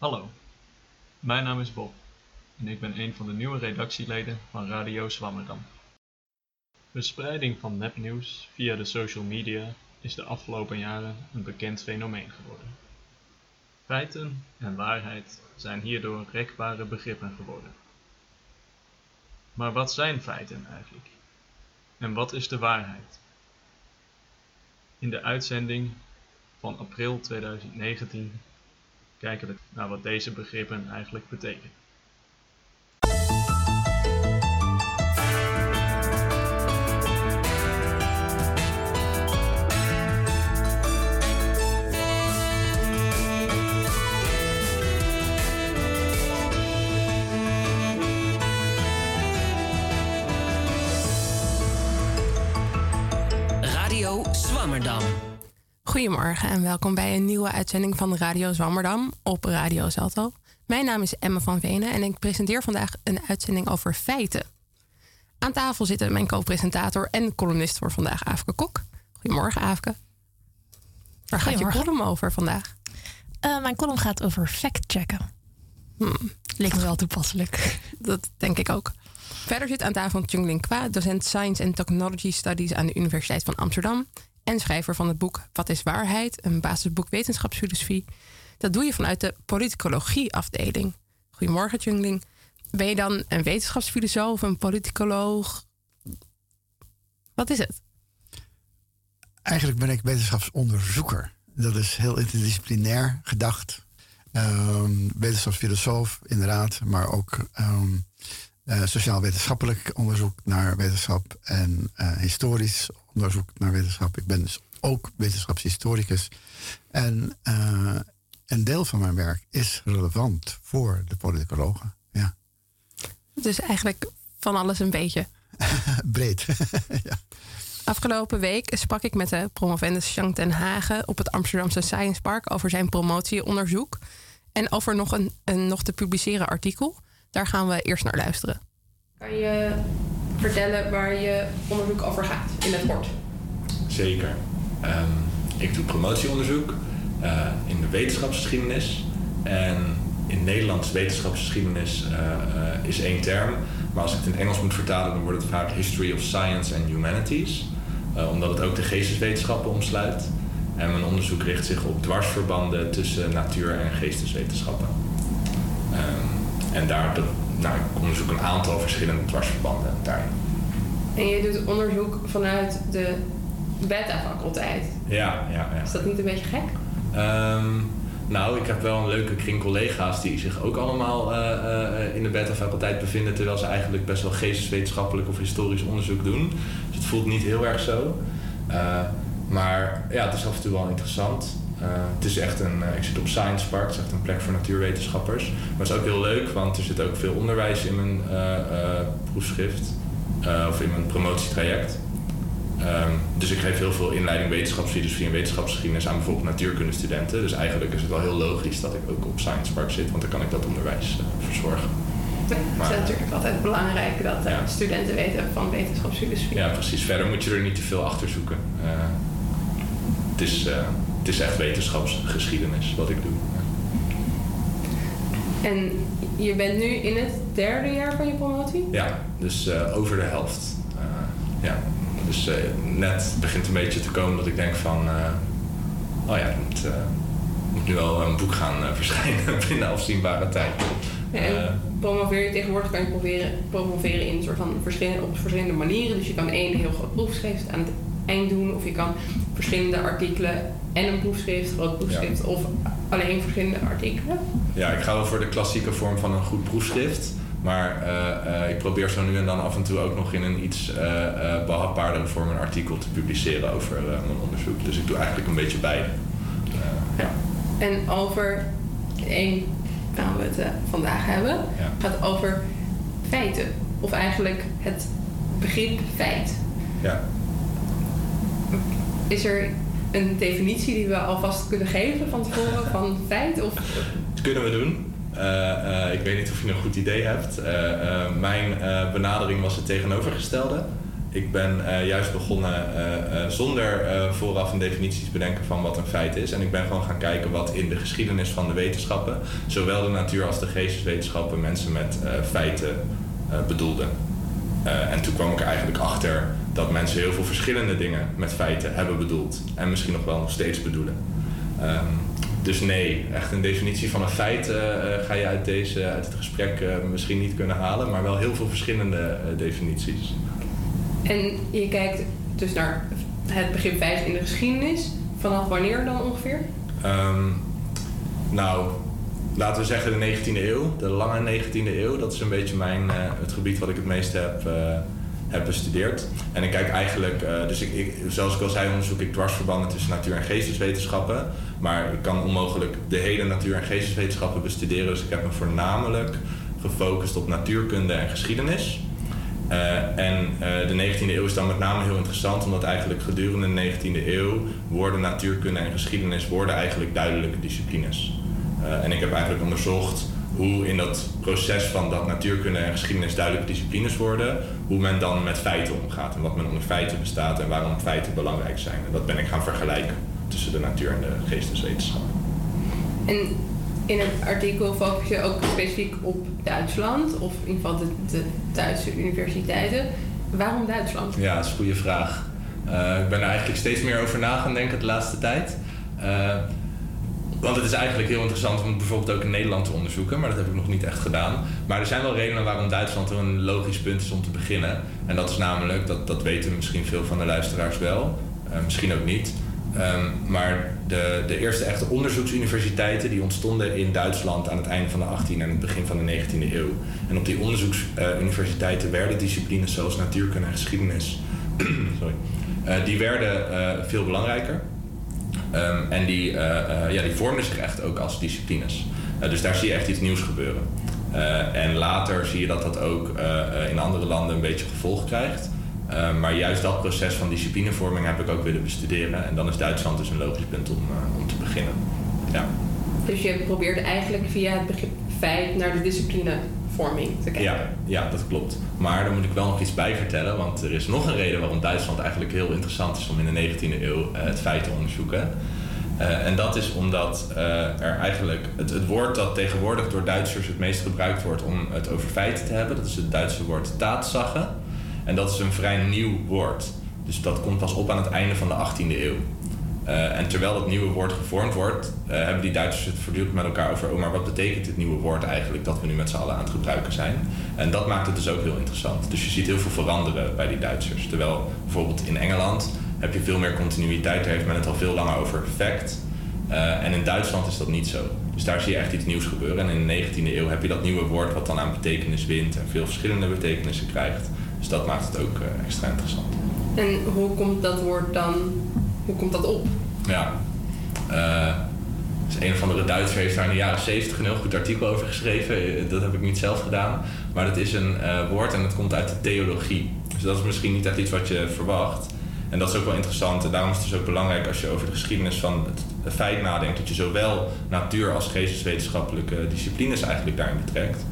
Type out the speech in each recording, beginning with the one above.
Hallo, mijn naam is Bob en ik ben een van de nieuwe redactieleden van Radio Zwammerdam. Verspreiding van nepnieuws via de social media is de afgelopen jaren een bekend fenomeen geworden. Feiten en waarheid zijn hierdoor rekbare begrippen geworden. Maar wat zijn feiten eigenlijk? En wat is de waarheid? In de uitzending van april 2019 kijken naar wat deze begrippen eigenlijk betekenen. Radio Zwammerdam. Goedemorgen en welkom bij een nieuwe uitzending van Radio Zwammerdam op Radio Zalto. Mijn naam is Emma van Venen en ik presenteer vandaag een uitzending over feiten. Aan tafel zitten mijn co-presentator en columnist voor vandaag, Aafke Kok. Goedemorgen, Aafke. Waar gaat je column over vandaag? Eh, mijn column gaat over fact-checken. Hmm, Leek me wel toepasselijk. dat denk ik ook. Verder zit aan tafel Chung Kwa, docent Science and Technology Studies aan de Universiteit van Amsterdam. En schrijver van het boek Wat is waarheid? Een basisboek wetenschapsfilosofie. Dat doe je vanuit de politicologie-afdeling. Goedemorgen, Jungling. Ben je dan een wetenschapsfilosoof, een politicoloog? Wat is het? Eigenlijk ben ik wetenschapsonderzoeker. Dat is heel interdisciplinair gedacht. Ehm, wetenschapsfilosoof, inderdaad, maar ook ehm, eh, sociaal-wetenschappelijk onderzoek naar wetenschap en eh, historisch onderzoek naar wetenschap. Ik ben dus ook wetenschapshistoricus. En eh, een deel van mijn werk is relevant voor de politicologen. Ja, Dus eigenlijk van alles een beetje. breed. Afgelopen week sprak ik met de promovendus Jean ten Hagen op het Amsterdamse Science Park over zijn promotieonderzoek en over nog een, een nog te publiceren artikel. Daar gaan we eerst naar luisteren. Kan je vertellen waar je onderzoek over gaat in het kort? Zeker. Ehm, ik doe promotieonderzoek eh, in de wetenschapsgeschiedenis. En in Nederlands wetenschapsgeschiedenis eh, eh, is één term. Maar als ik het in Engels moet vertalen, dan wordt het vaak History of Science and Humanities. Omdat het ook de geesteswetenschappen omsluit. En mijn onderzoek richt zich op dwarsverbanden tussen natuur- en geesteswetenschappen. Ehm, en daar nou, ik onderzoek een aantal verschillende dwarsverbanden daarin. En je doet onderzoek vanuit de beta-faculteit. Ja, ja, ja. Is dat niet een beetje gek? Ehm, nou, ik heb wel een leuke kring collega's die zich ook allemaal eh, eh, in de beta-faculteit bevinden, terwijl ze eigenlijk best wel geesteswetenschappelijk of historisch onderzoek doen. Dus het voelt niet heel erg zo. Eh, maar ja, het is af en toe wel interessant. Eh, het is echt een, eh, ik zit op Science Park, het is echt een plek voor natuurwetenschappers. Maar het is ook heel leuk, want er zit ook veel onderwijs in mijn eh, proefschrift, of in mijn promotietraject. Ehm, dus ik geef heel veel inleiding wetenschapsfilosofie en wetenschapsgeschiedenis aan bijvoorbeeld natuurkundestudenten. Dus eigenlijk is het wel heel logisch dat ik ook op Science Park zit, want dan kan ik dat onderwijs verzorgen. Nee, het Maar- is natuurlijk altijd belangrijk dat Ja. studenten weten van wetenschapsfilosofie. Ja, precies. Verder moet je er niet te veel achter zoeken. Het, is, het is echt wetenschapsgeschiedenis wat ik doe. En je bent nu in het derde jaar van je promotie? Ja, dus eh, over de helft. Eh, ja. Dus eh, net begint een beetje te komen dat ik denk van... oh ja, er moet, moet nu wel een boek gaan verschijnen binnen afzienbare tijd. Ja, en promoveer je tegenwoordig kan je promoveren, promoveren in een soort van verschillende, op verschillende manieren. Dus je kan één heel groot proefschrift aan het eind doen, of je kan verschillende artikelen en een proefschrift, groot proefschrift, of alleen verschillende artikelen. Ja, ik ga wel voor de klassieke vorm van een goed proefschrift. Maar eh, eh, ik probeer zo nu en dan af en toe ook nog in een iets behapbaardere vorm een artikel te publiceren over mijn onderzoek. Dus ik doe eigenlijk een beetje beide. Ja. En over één gaan we het vandaag hebben. Ja. gaat over feiten, of eigenlijk het begrip feit. ja. Is er een definitie die we alvast kunnen geven van tevoren van feit? Of Dat kunnen we doen. Eh, eh, ik weet niet of je een goed idee hebt. Eh, mijn benadering was het tegenovergestelde. Ik ben juist begonnen zonder vooraf een definitie te bedenken van wat een feit is. En ik ben gewoon gaan kijken wat in de geschiedenis van de wetenschappen, zowel de natuur als de geesteswetenschappen, mensen met feiten bedoelden. en toen kwam ik eigenlijk achter dat mensen heel veel verschillende dingen met feiten hebben bedoeld. En misschien nog wel nog steeds bedoelen. Ehm, dus nee, echt een definitie van een feit ga je uit, deze, uit het gesprek misschien niet kunnen halen, maar wel heel veel verschillende definities. En je kijkt dus naar het begrip feit in de geschiedenis. Vanaf wanneer dan ongeveer? Ehm, nou, laten we zeggen de 19e eeuw, de lange 19e eeuw. Dat is een beetje mijn, eh, het gebied wat ik het meeste heb, heb bestudeerd. En ik kijk eigenlijk, uh, dus ik, ik, zoals ik al zei, onderzoek ik dwarsverbanden tussen natuur- en geesteswetenschappen. Maar ik kan onmogelijk de hele natuur- en geesteswetenschappen bestuderen. Dus ik heb me voornamelijk gefocust op natuurkunde en geschiedenis. Uh, en uh, de 19e eeuw is dan met name heel interessant, omdat eigenlijk gedurende de 19e eeuw worden natuurkunde en geschiedenis worden eigenlijk duidelijke disciplines. En ik heb eigenlijk onderzocht hoe in dat proces van dat natuurkunde en geschiedenis duidelijke disciplines worden, hoe men dan met feiten omgaat en wat men onder feiten bestaat en waarom feiten belangrijk zijn. En dat ben ik gaan vergelijken tussen de natuur en de geesteswetenschappen. En in het artikel focus je ook specifiek op Duitsland, of in ieder geval de, de Duitse universiteiten. Waarom Duitsland? Ja, dat is een goede vraag. Uh, ik ben er eigenlijk steeds meer over na gaan denken de laatste tijd. Uh, want het is eigenlijk heel interessant om bijvoorbeeld ook in Nederland te onderzoeken, maar dat heb ik nog niet echt gedaan. Maar er zijn wel redenen waarom Duitsland een logisch punt is om te beginnen. En dat is namelijk, dat, dat weten misschien veel van de luisteraars wel, uh, misschien ook niet. Um, maar de, de eerste echte onderzoeksuniversiteiten die ontstonden in Duitsland aan het einde van de 18e en het begin van de 19e eeuw. En op die onderzoeksuniversiteiten werden disciplines zoals natuurkunde en geschiedenis, sorry, uh, die werden uh, veel belangrijker. Um, en die, uh, ja, die vormden zich echt ook als disciplines. dus daar zie je echt iets nieuws gebeuren. en later zie je dat dat ook in andere landen een beetje gevolg krijgt. Uh, maar juist dat proces van disciplinevorming heb ik ook willen bestuderen. En dan is Duitsland dus een logisch punt om, om te beginnen. Ja. Dus je probeerde eigenlijk via het begrip feit naar de disciplinevorming te kijken? Ja, ja, dat klopt. Maar daar moet ik wel nog iets bij vertellen. Want er is nog een reden waarom Duitsland eigenlijk heel interessant is om in de 19e eeuw uh, het feit te onderzoeken. en dat is omdat er eigenlijk het, het woord dat tegenwoordig door Duitsers het meest gebruikt wordt om het over feiten te hebben, dat is het Duitse woord Tatsache. En dat is een vrij nieuw woord. Dus dat komt pas op aan het einde van de 18e eeuw. Uh, en terwijl dat nieuwe woord gevormd wordt, uh, hebben die Duitsers het voortdurend met elkaar over: oh, maar wat betekent dit nieuwe woord eigenlijk dat we nu met z'n allen aan het gebruiken zijn? En dat maakt het dus ook heel interessant. Dus je ziet heel veel veranderen bij die Duitsers. Terwijl bijvoorbeeld in Engeland heb je veel meer continuïteit, daar heeft men het al veel langer over fact. Uh, en in Duitsland is dat niet zo. Dus daar zie je echt iets nieuws gebeuren. En in de 19e eeuw heb je dat nieuwe woord wat dan aan betekenis wint en veel verschillende betekenissen krijgt. Dus dat maakt het ook extra interessant. En hoe komt dat woord dan, hoe komt dat op? Ja, dus een of andere Duitser heeft daar in de jaren 70 een heel goed artikel over geschreven. Eh, dat heb ik niet zelf gedaan. Maar het is een uh, woord en het komt uit de theologie. Dus dat is misschien niet echt iets wat je verwacht. En dat is ook wel interessant. En daarom is het dus ook belangrijk als je over de geschiedenis van het feit nadenkt... dat je zowel natuur- als geesteswetenschappelijke disciplines eigenlijk daarin betrekt.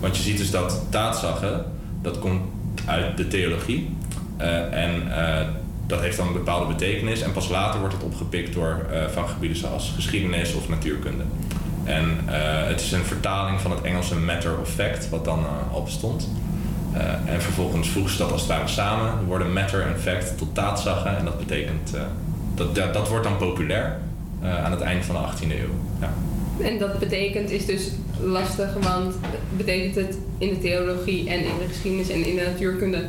Want je ziet dus dat taatzagen, dat komt uit de theologie. En dat heeft dan een bepaalde betekenis. En pas later wordt het opgepikt door uh, vakgebieden zoals geschiedenis of natuurkunde. En het is een vertaling van het Engelse matter of fact, wat dan al bestond. en vervolgens voegen ze dat als het ware samen. De woorden matter en fact tot taatzagen. En dat betekent, dat, dat, dat, wordt dan populair aan het eind van de 18e eeuw. Ja. En dat betekent is dus lastig, want betekent het in de theologie en in de geschiedenis en in de natuurkunde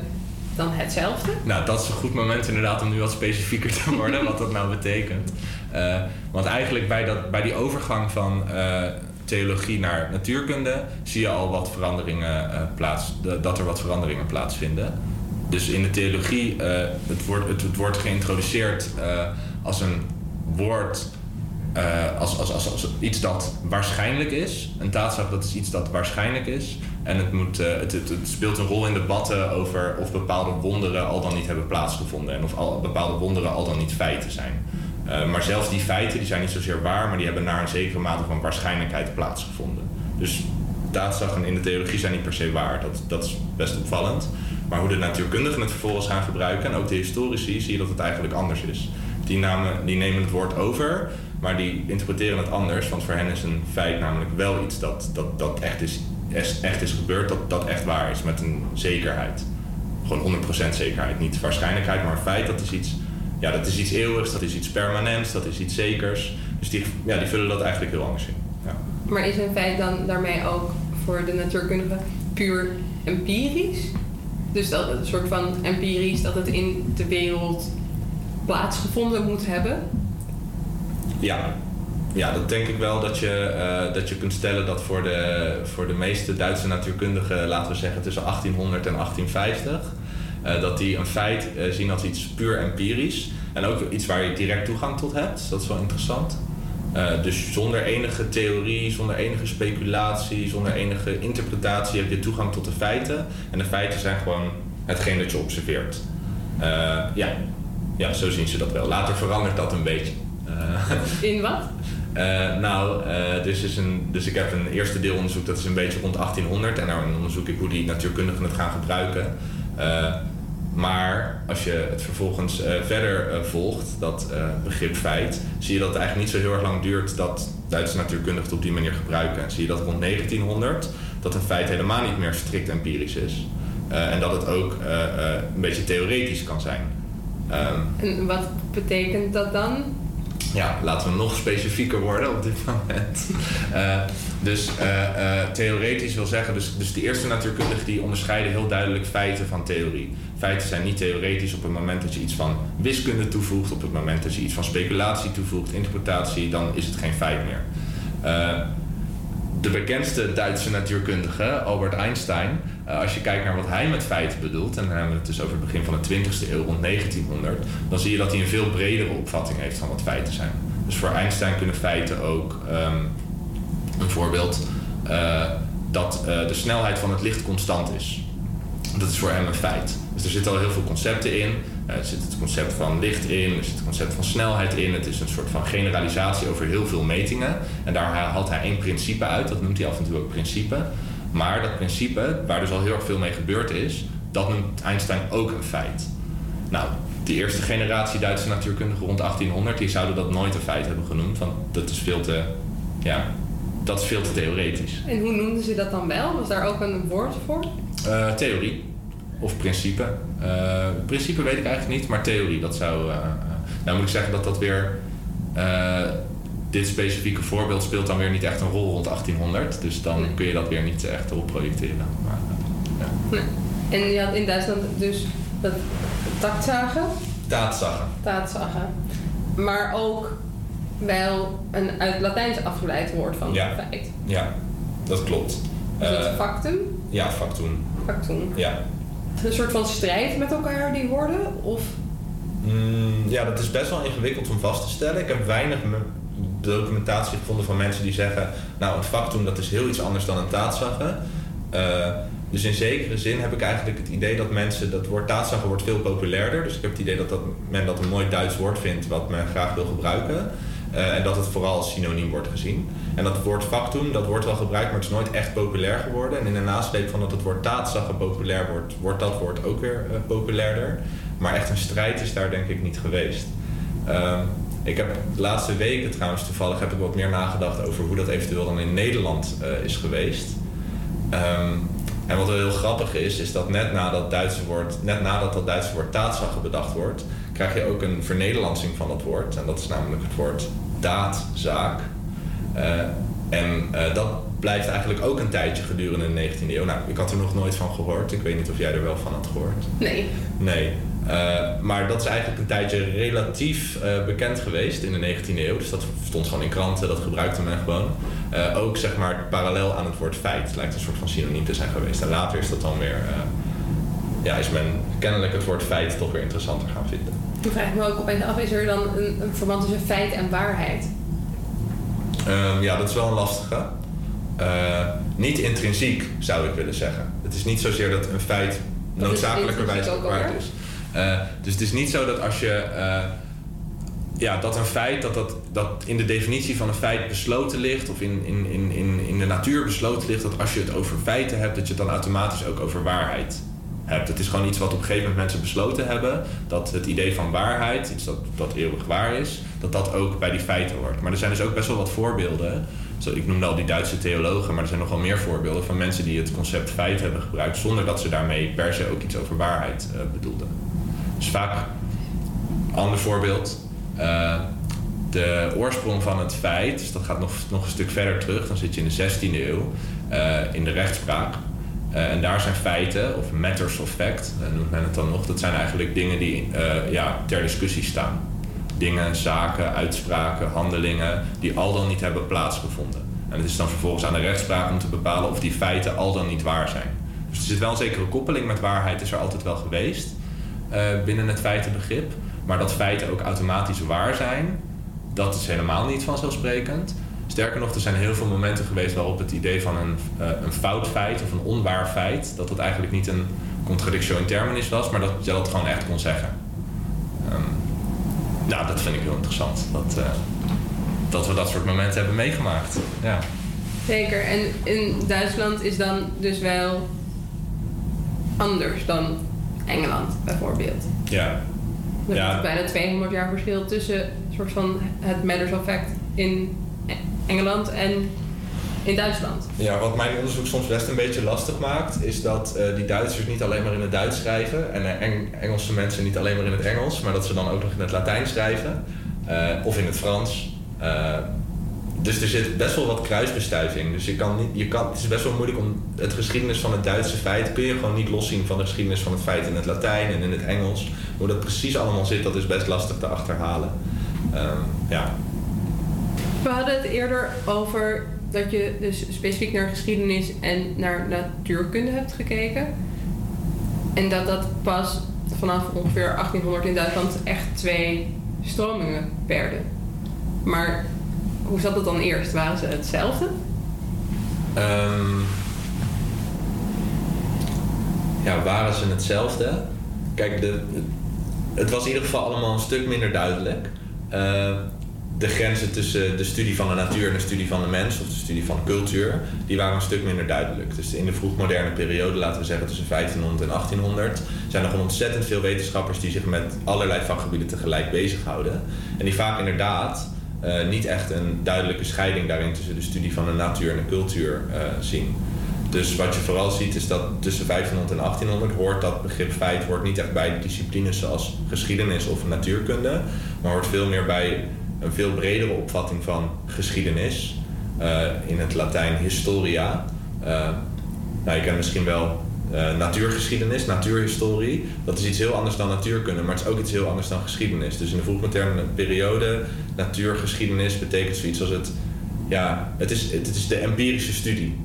dan hetzelfde? Nou, dat is een goed moment inderdaad om nu wat specifieker te worden, wat dat nou betekent. Uh, want eigenlijk bij, dat, bij die overgang van uh, theologie naar natuurkunde zie je al wat veranderingen uh, plaats, de, dat er wat veranderingen plaatsvinden. Dus in de theologie, het, wordt, het, het wordt geïntroduceerd als een woord uh, als, als, als, als, iets dat waarschijnlijk is. Een taatzaak dat is iets dat waarschijnlijk is. En het, moet, uh, het, speelt een rol in debatten over of bepaalde wonderen al dan niet hebben plaatsgevonden. En of al, bepaalde wonderen al dan niet feiten zijn. Uh, maar zelfs die feiten die zijn niet zozeer waar, maar die hebben naar een zekere mate van waarschijnlijkheid plaatsgevonden. Dus daadzakken in de theologie zijn niet per se waar. Dat, dat is best opvallend. Maar hoe de natuurkundigen het vervolgens gaan gebruiken en ook de historici, zie je dat het eigenlijk anders is. Die, namen, die nemen het woord over, maar die interpreteren het anders. Want voor hen is een feit namelijk wel iets dat, dat, dat echt, is, echt is gebeurd, dat, dat echt waar is, met een zekerheid. Gewoon 100% zekerheid. Niet waarschijnlijkheid, maar een feit, dat is iets, ja, dat is iets eeuwigs, dat is iets permanents, dat is iets zekers. Dus die, ja, die vullen dat eigenlijk heel anders in. Ja. Maar is een feit dan daarmee ook voor de natuurkundige puur empirisch? Dus dat het een soort van empirisch dat het in de wereld plaatsgevonden moet hebben? Ja, ja, dat denk ik wel dat je, uh, dat je kunt stellen dat voor de, voor de meeste Duitse natuurkundigen, laten we zeggen tussen 1800 en 1850, uh, eh, dat die een feit uh, zien als iets puur empirisch. En ook iets waar je direct toegang tot hebt. Dat is wel interessant. dus zonder enige theorie, zonder enige speculatie, zonder enige interpretatie heb je toegang tot de feiten. En de feiten zijn gewoon hetgeen dat je observeert. ja. ja, zo zien ze dat wel. Later verandert dat een beetje. In wat? Uh, nou, uh, dus, is een, dus ik heb een eerste deelonderzoek, dat is een beetje rond 1800. En daar onderzoek ik hoe die natuurkundigen het gaan gebruiken. Uh, maar als je het vervolgens verder volgt, dat begrip feit, zie je dat het eigenlijk niet zo heel erg lang duurt dat Duitse natuurkundigen het op die manier gebruiken. En zie je dat rond 1900 dat een feit helemaal niet meer strikt empirisch is. en dat het ook een beetje theoretisch kan zijn. Um, en wat betekent dat dan? Ja, laten we nog specifieker worden op dit moment. Uh, dus uh, uh, theoretisch wil zeggen, dus, dus de eerste natuurkundigen die onderscheiden heel duidelijk feiten van theorie. Feiten zijn niet theoretisch op het moment dat je iets van wiskunde toevoegt, op het moment dat je iets van speculatie toevoegt, interpretatie, dan is het geen feit meer. de bekendste Duitse natuurkundige, Albert Einstein, uh, als je kijkt naar wat hij met feiten bedoelt, en dan hebben we het dus over het begin van de 20e eeuw, rond 1900, dan zie je dat hij een veel bredere opvatting heeft van wat feiten zijn. Dus voor Einstein kunnen feiten ook um, een voorbeeld uh, dat uh, de snelheid van het licht constant is. Dat is voor hem een feit. Dus er zitten al heel veel concepten in. er zit het concept van licht in, er zit het concept van snelheid in. Het is een soort van generalisatie over heel veel metingen. En daar haalt hij één principe uit, dat noemt hij af en toe ook principe. Maar dat principe, waar dus al heel erg veel mee gebeurd is, dat noemt Einstein ook een feit. Nou, die eerste generatie Duitse natuurkundigen rond 1800, die zouden dat nooit een feit hebben genoemd, want dat is veel te, ja, dat is veel te theoretisch. En hoe noemden ze dat dan wel? Was daar ook een woord voor? Uh, theorie of principe. Uh, principe weet ik eigenlijk niet, maar theorie, dat zou. Uh, nou moet ik zeggen dat dat weer dit specifieke voorbeeld speelt dan weer niet echt een rol rond 1800. Dus dan kun je dat weer niet echt erop projecteren. Maar, ja. En je had in Duitsland dus dat taktzagen. Taatzagen. Taatzagen. Maar ook wel een uit Latijns afgeleid woord van ja. feit. Ja, dat klopt. Is het uh, factum? Ja, factum. Factum. Ja. Een soort van strijd met elkaar, die woorden? Of? Mm, ja, dat is best wel ingewikkeld om vast te stellen. Ik heb weinig documentatie gevonden van mensen die zeggen... nou, het factum dat is heel iets anders dan een taatzaggen. Uh, dus in zekere zin heb ik eigenlijk het idee dat mensen... dat woord taatzaggen wordt veel populairder. Dus ik heb het idee dat, dat men dat een mooi Duits woord vindt... wat men graag wil gebruiken. Uh, en dat het vooral als synoniem wordt gezien. En dat woord factum, dat wordt wel gebruikt, maar het is nooit echt populair geworden. En in de nasleep van dat het woord taatzaggen populair wordt, wordt dat woord ook weer uh, populairder. Maar echt een strijd is daar denk ik niet geweest. Uh, ik heb de laatste weken trouwens toevallig heb ik wat meer nagedacht over hoe dat eventueel dan in Nederland uh, is geweest. Um, en wat wel heel grappig is, is dat net nadat, Duitse woord, net nadat dat Duitse woord taatzaggen bedacht wordt, krijg je ook een vernederlandsing van dat woord. En dat is namelijk het woord daadzaak. Uh, en uh, dat blijft eigenlijk ook een tijdje gedurende de 19e eeuw. Nou, ik had er nog nooit van gehoord. Ik weet niet of jij er wel van had gehoord. Nee. Nee. Uh, maar dat is eigenlijk een tijdje relatief uh, bekend geweest in de 19e eeuw. Dus dat stond gewoon in kranten, dat gebruikte men gewoon. Uh, ook zeg maar parallel aan het woord feit. lijkt een soort van synoniem te zijn geweest. En later is dat dan weer... ja, is men kennelijk het woord feit toch weer interessanter gaan vinden. Toen vraag ik me ook opeens af, is er dan een, een verband tussen feit en waarheid? Um, ja, dat is wel een lastige. niet intrinsiek, zou ik willen zeggen. Het is niet zozeer dat een feit noodzakelijkerwijs waar is. Uh, dus het is niet zo dat als je. Uh, ja, dat een feit, dat, dat, dat in de definitie van een feit besloten ligt, of in, in, in, in, in de natuur besloten ligt, dat als je het over feiten hebt, dat je het dan automatisch ook over waarheid hebt. Het is gewoon iets wat op een gegeven moment mensen besloten hebben, dat het idee van waarheid, iets dat, dat eeuwig waar is, dat dat ook bij die feiten hoort. Maar er zijn dus ook best wel wat voorbeelden. Zo, ik noemde al die Duitse theologen, maar er zijn nog wel meer voorbeelden van mensen die het concept feit hebben gebruikt, zonder dat ze daarmee per se ook iets over waarheid uh, bedoelden. Dus vaak, ander voorbeeld, uh, de oorsprong van het feit, dus dat gaat nog, nog een stuk verder terug, dan zit je in de 16e eeuw uh, in de rechtspraak. Uh, en daar zijn feiten, of matters of fact, noemt men het dan nog, dat zijn eigenlijk dingen die ja, ter discussie staan. Dingen, zaken, uitspraken, handelingen die al dan niet hebben plaatsgevonden. En het is dan vervolgens aan de rechtspraak om te bepalen of die feiten al dan niet waar zijn. Dus er zit wel een zekere koppeling met waarheid, is er altijd wel geweest binnen het feitenbegrip. Maar dat feiten ook automatisch waar zijn, dat is helemaal niet vanzelfsprekend. Sterker nog, er zijn heel veel momenten geweest waarop het idee van een, uh, een fout feit of een onwaar feit, dat dat eigenlijk niet een contradictio in terminis was, maar dat je dat gewoon echt kon zeggen. Um, nou, dat vind ik heel interessant. Dat, uh, dat we dat soort momenten hebben meegemaakt. Ja. Zeker. En in Duitsland is dan dus wel anders dan Engeland bijvoorbeeld. Ja. Er Ja. is bijna 200 jaar verschil tussen soort van het Matters of Fact in Engeland en in Duitsland. Ja, wat mijn onderzoek soms best een beetje lastig maakt, is dat uh, die Duitsers niet alleen maar in het Duits schrijven en uh, Eng Engelse mensen niet alleen maar in het Engels, maar dat ze dan ook nog in het Latijn schrijven uh, of in het Frans. Dus er zit best wel wat kruisbestuiving. Dus je kan niet, je kan, het is best wel moeilijk om het geschiedenis van het Duitse feit kun je gewoon niet loszien van de geschiedenis van het feit in het Latijn en in het Engels. Hoe dat precies allemaal zit, dat is best lastig te achterhalen. Um, ja. We hadden het eerder over dat je dus specifiek naar geschiedenis en naar natuurkunde hebt gekeken. En dat dat pas vanaf ongeveer 1800 in Duitsland echt twee stromingen werden. Maar hoe zat het dan eerst? Waren ze hetzelfde? Um, ja, waren ze hetzelfde? Kijk, de, het was in ieder geval allemaal een stuk minder duidelijk. Uh, de grenzen tussen de studie van de natuur en de studie van de mens, of de studie van cultuur, die waren een stuk minder duidelijk. Dus in de vroegmoderne periode, laten we zeggen tussen 1500 en 1800, zijn er gewoon ontzettend veel wetenschappers die zich met allerlei vakgebieden tegelijk bezighouden. En die vaak inderdaad uh, niet echt een duidelijke scheiding daarin tussen de studie van de natuur en de cultuur uh, zien. Dus wat je vooral ziet is dat tussen 1500 en 1800 hoort dat begrip feit hoort niet echt bij disciplines zoals geschiedenis of natuurkunde, maar hoort veel meer bij een veel bredere opvatting van geschiedenis. Uh, in het Latijn historia. Nou, je kent misschien wel uh, natuurgeschiedenis, natuurhistorie. Dat is iets heel anders dan natuurkunde, maar het is ook iets heel anders dan geschiedenis. Dus in de vroegmoderne periode, natuurgeschiedenis betekent zoiets als het... Ja, het is, het is de empirische studie.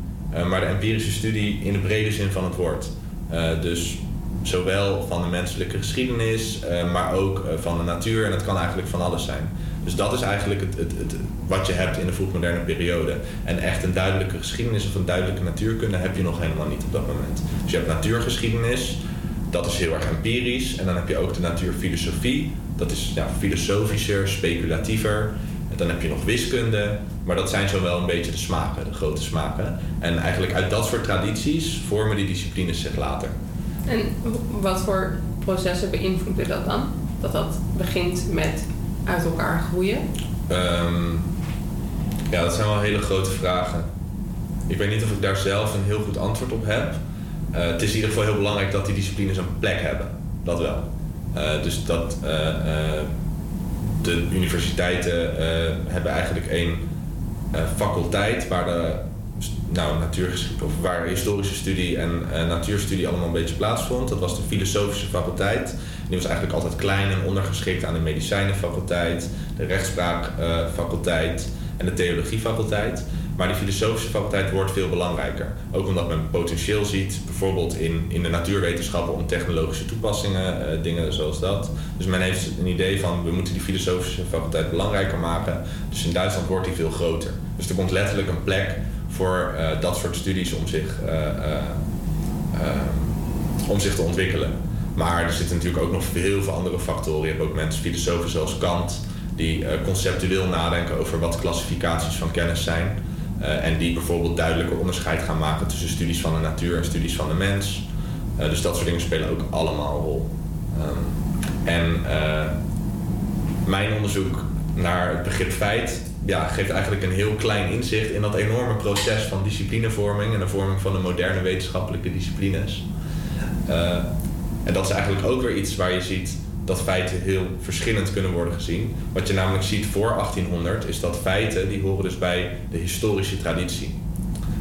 maar de empirische studie in de brede zin van het woord. dus zowel van de menselijke geschiedenis, maar ook van de natuur. En het kan eigenlijk van alles zijn. Dus dat is eigenlijk het, het, het, wat je hebt in de vroegmoderne periode. En echt een duidelijke geschiedenis of een duidelijke natuurkunde heb je nog helemaal niet op dat moment. Dus je hebt natuurgeschiedenis, dat is heel erg empirisch. En dan heb je ook de natuurfilosofie, dat is ja, filosofischer, speculatiever. En dan heb je nog wiskunde, maar dat zijn zo wel een beetje de smaken, de grote smaken. En eigenlijk uit dat soort tradities vormen die disciplines zich later. En wat voor processen beïnvloeden dat dan? Dat dat begint met uit elkaar groeien? Um, ja, dat zijn wel hele grote vragen. Ik weet niet of ik daar zelf een heel goed antwoord op heb. Uh, het is in ieder geval heel belangrijk dat die disciplines een plek hebben. Dat wel. Uh, dus dat uh, de universiteiten hebben eigenlijk één faculteit waar de nou, of waar historische studie en natuurstudie allemaal een beetje plaatsvond. Dat was de filosofische faculteit. Die was eigenlijk altijd klein en ondergeschikt aan de medicijnenfaculteit, de rechtspraakfaculteit en de theologiefaculteit. Maar die filosofische faculteit wordt veel belangrijker. Ook omdat men potentieel ziet, bijvoorbeeld in, in de natuurwetenschappen, om technologische toepassingen, uh, dingen zoals dat. Dus men heeft een idee van, we moeten die filosofische faculteit belangrijker maken. Dus in Duitsland wordt die veel groter. Dus er komt letterlijk een plek voor uh, dat soort studies om zich, uh, om zich te ontwikkelen. Maar er zitten natuurlijk ook nog heel veel andere factoren. Je hebt ook mensen, filosofen zoals Kant, die conceptueel nadenken over wat klassificaties van kennis zijn. en die bijvoorbeeld duidelijker onderscheid gaan maken tussen studies van de natuur en studies van de mens. dus dat soort dingen spelen ook allemaal een rol. Ehm, en mijn onderzoek naar het begrip feit ja, geeft eigenlijk een heel klein inzicht in dat enorme proces van disciplinevorming en de vorming van de moderne wetenschappelijke disciplines. En dat is eigenlijk ook weer iets waar je ziet dat feiten heel verschillend kunnen worden gezien. Wat je namelijk ziet voor 1800 is dat feiten die horen dus bij de historische traditie.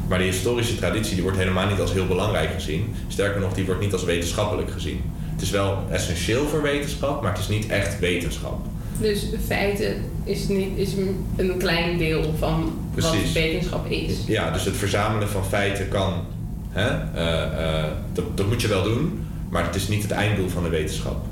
Maar die historische traditie die wordt helemaal niet als heel belangrijk gezien. Sterker nog, die wordt niet als wetenschappelijk gezien. Het is wel essentieel voor wetenschap, maar het is niet echt wetenschap. Dus feiten is, niet, is een klein deel van wat wetenschap is. Ja, dus het verzamelen van feiten kan. Hè, uh, uh, dat, dat moet je wel doen, maar het is niet het einddoel van de wetenschap.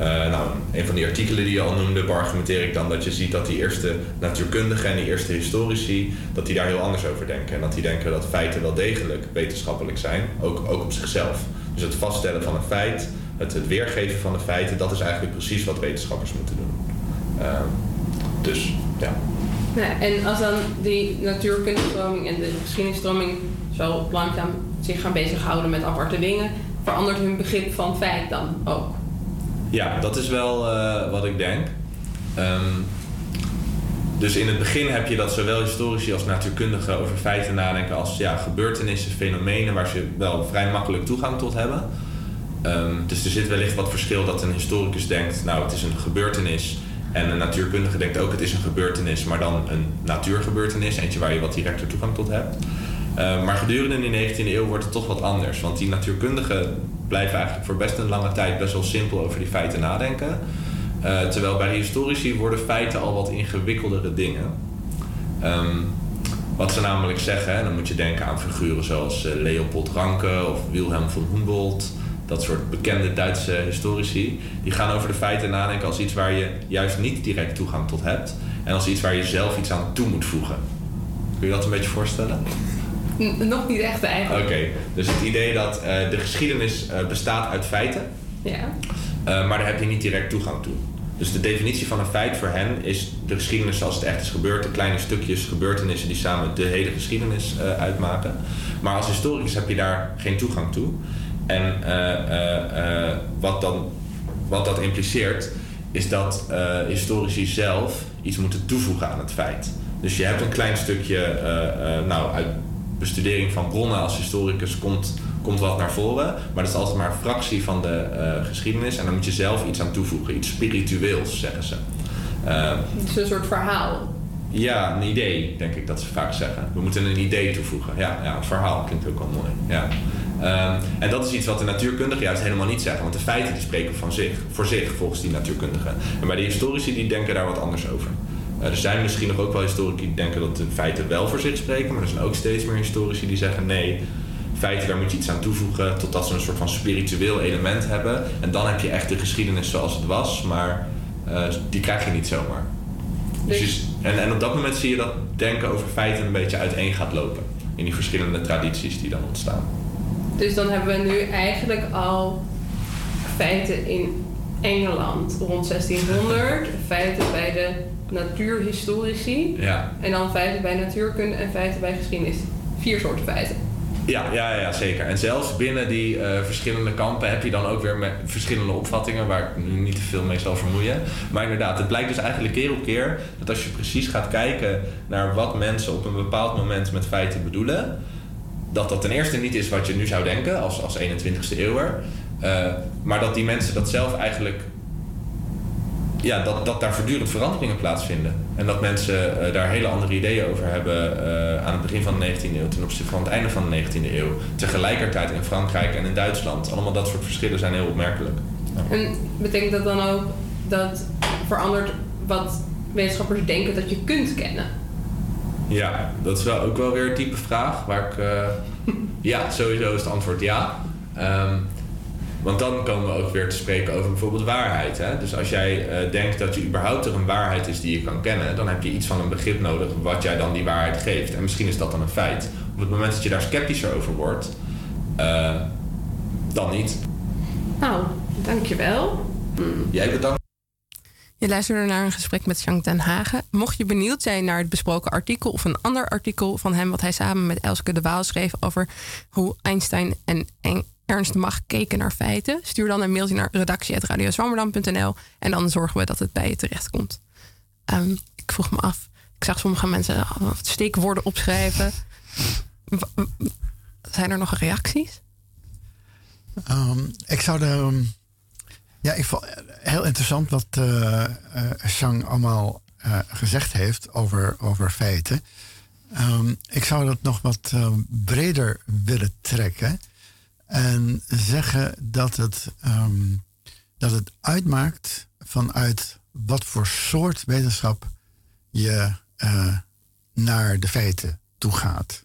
Uh, nou, een van die artikelen die je al noemde, beargumenteer ik dan dat je ziet dat die eerste natuurkundigen en die eerste historici, dat die daar heel anders over denken. En dat die denken dat feiten wel degelijk wetenschappelijk zijn, ook, ook op zichzelf. Dus het vaststellen van een feit, het, het weergeven van de feiten, dat is eigenlijk precies wat wetenschappers moeten doen. Ehm, dus ja. ja. En als dan die natuurkundestroming en de geschiedenisstroming zo langzaam zich gaan bezighouden met aparte dingen, verandert hun begrip van feit dan ook? Ja, dat is wel uh, wat ik denk. Um, dus in het begin heb je dat zowel historici als natuurkundigen over feiten nadenken als ja, gebeurtenissen, fenomenen waar ze wel vrij makkelijk toegang tot hebben. Um, dus er zit wellicht wat verschil dat een historicus denkt, nou het is een gebeurtenis en een natuurkundige denkt ook, het is een gebeurtenis, maar dan een natuurgebeurtenis, eentje waar je wat directer toegang tot hebt. Uh, maar gedurende de 19e eeuw wordt het toch wat anders. Want die natuurkundigen blijven eigenlijk voor best een lange tijd best wel simpel over die feiten nadenken. Uh, terwijl bij de historici worden feiten al wat ingewikkeldere dingen. Um, wat ze namelijk zeggen, dan moet je denken aan figuren zoals uh, Leopold Ranke of Wilhelm von Humboldt dat soort bekende Duitse historici, die gaan over de feiten nadenken als iets waar je juist niet direct toegang tot hebt. En als iets waar je zelf iets aan toe moet voegen. Kun je dat een beetje voorstellen? nog niet echt eigenlijk. Oké, dus het idee dat uh, de geschiedenis uh, bestaat uit feiten, ja. Uh, maar daar heb je niet direct toegang toe. Dus de definitie van een feit voor hen is de geschiedenis zoals het echt is gebeurd. De kleine stukjes gebeurtenissen die samen de hele geschiedenis uitmaken. Maar als historicus heb je daar geen toegang toe. En eh, eh, eh, wat, dan, wat dat impliceert, is dat historici zelf iets moeten toevoegen aan het feit. Dus je hebt een klein stukje, nou, uit bestudering van bronnen als historicus komt, komt wat naar voren, maar dat is altijd maar een fractie van de geschiedenis en dan moet je zelf iets aan toevoegen, iets spiritueels, zeggen ze. Het is een soort verhaal. Ja, een idee, denk ik dat ze vaak zeggen. We moeten een idee toevoegen. Ja, ja een verhaal klinkt ook wel mooi. Ja. Um, en dat is iets wat de natuurkundigen juist helemaal niet zeggen. Want de feiten die spreken van zich, voor zich volgens die natuurkundigen. En bij de historici die denken daar wat anders over. Uh, er zijn misschien nog ook wel historici die denken dat de feiten wel voor zich spreken. Maar er zijn ook steeds meer historici die zeggen nee, feiten daar moet je iets aan toevoegen totdat ze een soort van spiritueel element hebben. En dan heb je echt de geschiedenis zoals het was. Maar uh, die krijg je niet zomaar. Dus, en, en op dat moment zie je dat denken over feiten een beetje uiteen gaat lopen. In die verschillende tradities die dan ontstaan. Dus dan hebben we nu eigenlijk al feiten in Engeland rond 1600, feiten bij de natuurhistorici ja. en dan feiten bij natuurkunde en feiten bij geschiedenis. Vier soorten feiten. Ja, ja, ja, zeker. En zelfs binnen die uh, verschillende kampen heb je dan ook weer met verschillende opvattingen, waar ik nu niet te veel mee zal vermoeien. Maar inderdaad, het blijkt dus eigenlijk keer op keer dat als je precies gaat kijken naar wat mensen op een bepaald moment met feiten bedoelen, dat dat ten eerste niet is wat je nu zou denken als, als 21ste eeuwer. Uh, maar dat die mensen dat zelf eigenlijk. Ja, dat, dat daar voortdurend veranderingen plaatsvinden. En dat mensen uh, daar hele andere ideeën over hebben uh, aan het begin van de 19e eeuw ten opzichte van het einde van de 19e eeuw. Tegelijkertijd in Frankrijk en in Duitsland. Allemaal dat soort verschillen zijn heel opmerkelijk. En betekent dat dan ook dat verandert wat wetenschappers denken dat je kunt kennen? Ja, dat is wel ook wel weer een type vraag waar ik. Uh, ja, sowieso is het antwoord ja. Um, want dan komen we ook weer te spreken over bijvoorbeeld waarheid. Hè? Dus als jij uh, denkt dat je überhaupt er een waarheid is die je kan kennen, dan heb je iets van een begrip nodig wat jij dan die waarheid geeft. En misschien is dat dan een feit. Op het moment dat je daar sceptischer over wordt, uh, dan niet. Nou, dankjewel. Hm. Jij bedankt. Je luisterde naar een gesprek met Jean ten Hagen. Mocht je benieuwd zijn naar het besproken artikel of een ander artikel van hem, wat hij samen met Elske de Waal schreef over hoe Einstein en Ernst Mag keken naar feiten, stuur dan een mailtje naar redactie.radioswammerdam.nl en dan zorgen we dat het bij je terechtkomt. Um, ik vroeg me af, ik zag sommige mensen steekwoorden opschrijven. Zijn er nog reacties? Um, ik zou de. Ja, ik vond heel interessant wat uh, uh, allemaal uh, gezegd heeft over, over feiten. Ik zou dat nog wat breder willen trekken. En zeggen dat het, um, dat het uitmaakt vanuit wat voor soort wetenschap je naar de feiten toe gaat.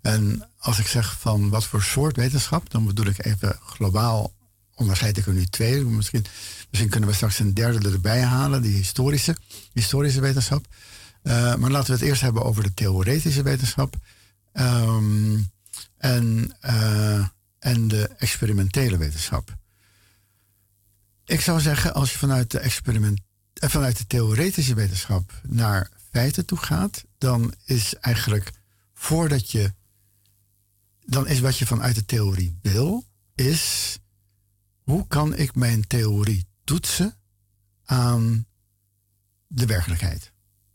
En als ik zeg van wat voor soort wetenschap, dan bedoel ik even globaal onderscheid ik er nu twee. Misschien, misschien kunnen we straks een derde erbij halen, die historische, historische wetenschap. Uh, maar laten we het eerst hebben over de theoretische wetenschap. Um, en, uh, en de experimentele wetenschap. Ik zou zeggen, als je vanuit de, experiment, uh, vanuit de theoretische wetenschap naar feiten toe gaat, dan is eigenlijk voordat je. Dan is wat je vanuit de theorie wil, is hoe kan ik mijn theorie toetsen aan de werkelijkheid?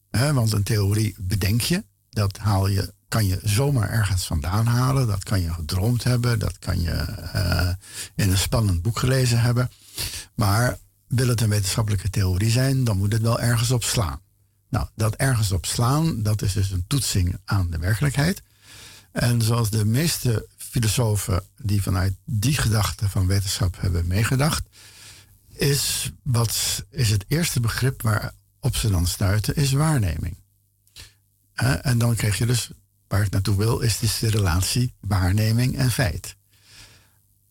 want een theorie bedenk je, dat haal je, kan je zomaar ergens vandaan halen. Dat kan je gedroomd hebben, dat kan je uh, in een spannend boek gelezen hebben. Maar wil het een wetenschappelijke theorie zijn, dan moet het wel ergens op slaan. Nou, dat ergens op slaan, dat is dus een toetsing aan de werkelijkheid. En zoals de meeste filosofen die vanuit die gedachte van wetenschap hebben meegedacht, is, wat is het eerste begrip waarop ze dan stuiten, is waarneming. en dan krijg je dus, waar ik naartoe wil, is dus de relatie waarneming en feit.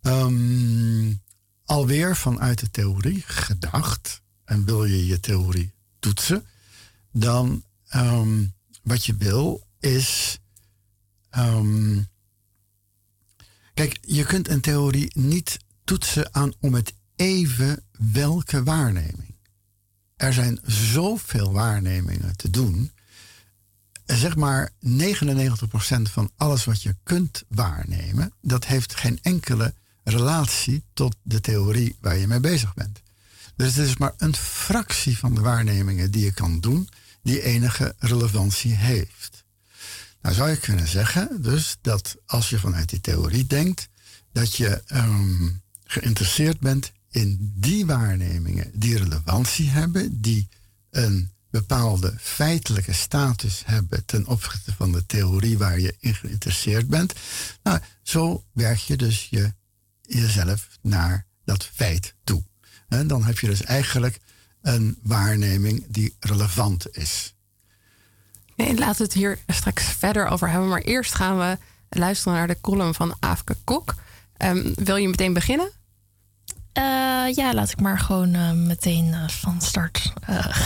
Um, alweer vanuit de theorie gedacht, en wil je je theorie toetsen, dan um, wat je wil is um, Kijk, je kunt een theorie niet toetsen aan om het even welke waarneming. Er zijn zoveel waarnemingen te doen. Zeg maar 99% van alles wat je kunt waarnemen, dat heeft geen enkele relatie tot de theorie waar je mee bezig bent. Dus het is maar een fractie van de waarnemingen die je kan doen, die enige relevantie heeft. Nou zou je kunnen zeggen dus dat als je vanuit die theorie denkt, dat je um, geïnteresseerd bent in die waarnemingen die relevantie hebben, die een bepaalde feitelijke status hebben ten opzichte van de theorie waar je in geïnteresseerd bent. Nou, zo werk je dus je, jezelf naar dat feit toe. En dan heb je dus eigenlijk een waarneming die relevant is. Nee, laten we het hier straks verder over hebben. Maar eerst gaan we luisteren naar de column van Aafke Kok. Um, wil je meteen beginnen? Uh, ja, laat ik maar gewoon uh, meteen uh, van start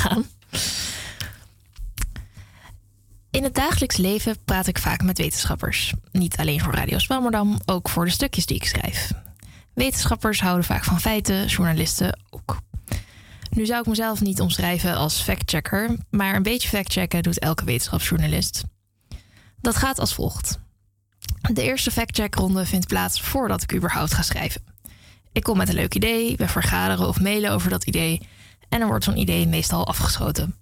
gaan. In het dagelijks leven praat ik vaak met wetenschappers. Niet alleen voor Radio Zwammerdam, ook voor de stukjes die ik schrijf. Wetenschappers houden vaak van feiten, journalisten ook. Nu zou ik mezelf niet omschrijven als factchecker, maar een beetje factchecken doet elke wetenschapsjournalist. Dat gaat als volgt. De eerste factcheckronde vindt plaats voordat ik überhaupt ga schrijven. Ik kom met een leuk idee, we vergaderen of mailen over dat idee en dan wordt zo'n idee meestal afgeschoten.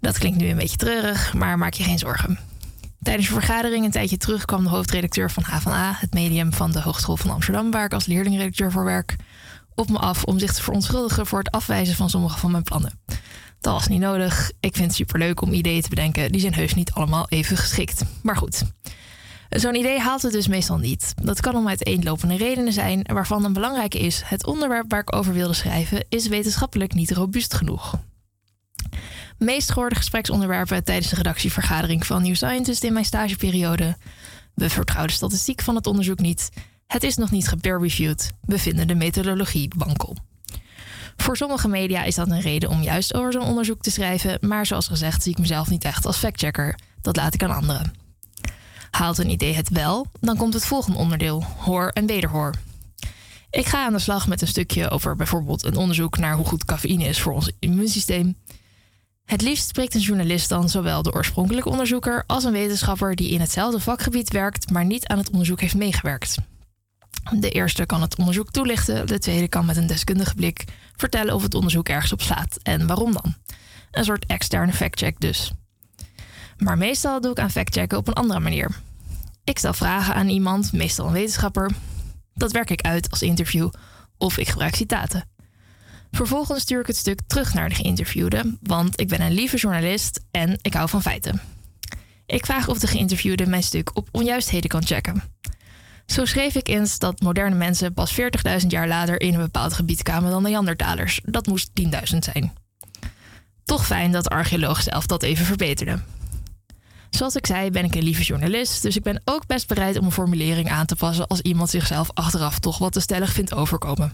Dat klinkt nu een beetje treurig, maar maak je geen zorgen. Tijdens de vergadering een tijdje terug kwam de hoofdredacteur van HVA, het medium van de Hogeschool van Amsterdam, waar ik als leerlingredacteur voor werk, op me af om zich te verontschuldigen voor het afwijzen van sommige van mijn plannen. Dat was niet nodig. Ik vind het superleuk om ideeën te bedenken. Die zijn heus niet allemaal even geschikt. Maar goed. Zo'n idee haalt het dus meestal niet. Dat kan om uiteenlopende redenen zijn, waarvan een belangrijke is: het onderwerp waar ik over wilde schrijven is wetenschappelijk niet robuust genoeg. Meest gehoorde gespreksonderwerpen tijdens de redactievergadering van New Scientist in mijn stageperiode. We vertrouwen de statistiek van het onderzoek niet het is nog niet gepeer-reviewed. We vinden de methodologie wankel. Voor sommige media is dat een reden om juist over zo'n onderzoek te schrijven, maar zoals gezegd zie ik mezelf niet echt als factchecker. Dat laat ik aan anderen. Haalt een idee het wel, dan komt het volgende onderdeel: hoor en wederhoor. Ik ga aan de slag met een stukje over bijvoorbeeld een onderzoek naar hoe goed cafeïne is voor ons immuunsysteem. Het liefst spreekt een journalist dan zowel de oorspronkelijke onderzoeker als een wetenschapper die in hetzelfde vakgebied werkt, maar niet aan het onderzoek heeft meegewerkt. De eerste kan het onderzoek toelichten, de tweede kan met een deskundige blik vertellen of het onderzoek ergens op slaat en waarom dan. Een soort externe factcheck dus. Maar meestal doe ik aan factchecken op een andere manier. Ik stel vragen aan iemand, meestal een wetenschapper. Dat werk ik uit als interview of ik gebruik citaten. Vervolgens stuur ik het stuk terug naar de geïnterviewde, want ik ben een lieve journalist en ik hou van feiten. Ik vraag of de geïnterviewde mijn stuk op onjuistheden kan checken. Zo schreef ik eens dat moderne mensen pas 40.000 jaar later in een bepaald gebied kwamen dan Neandertalers. Dat moest 10.000 zijn. Toch fijn dat de archeoloog zelf dat even verbeterde. Zoals ik zei, ben ik een lieve journalist, dus ik ben ook best bereid om een formulering aan te passen als iemand zichzelf achteraf toch wat te stellig vindt overkomen.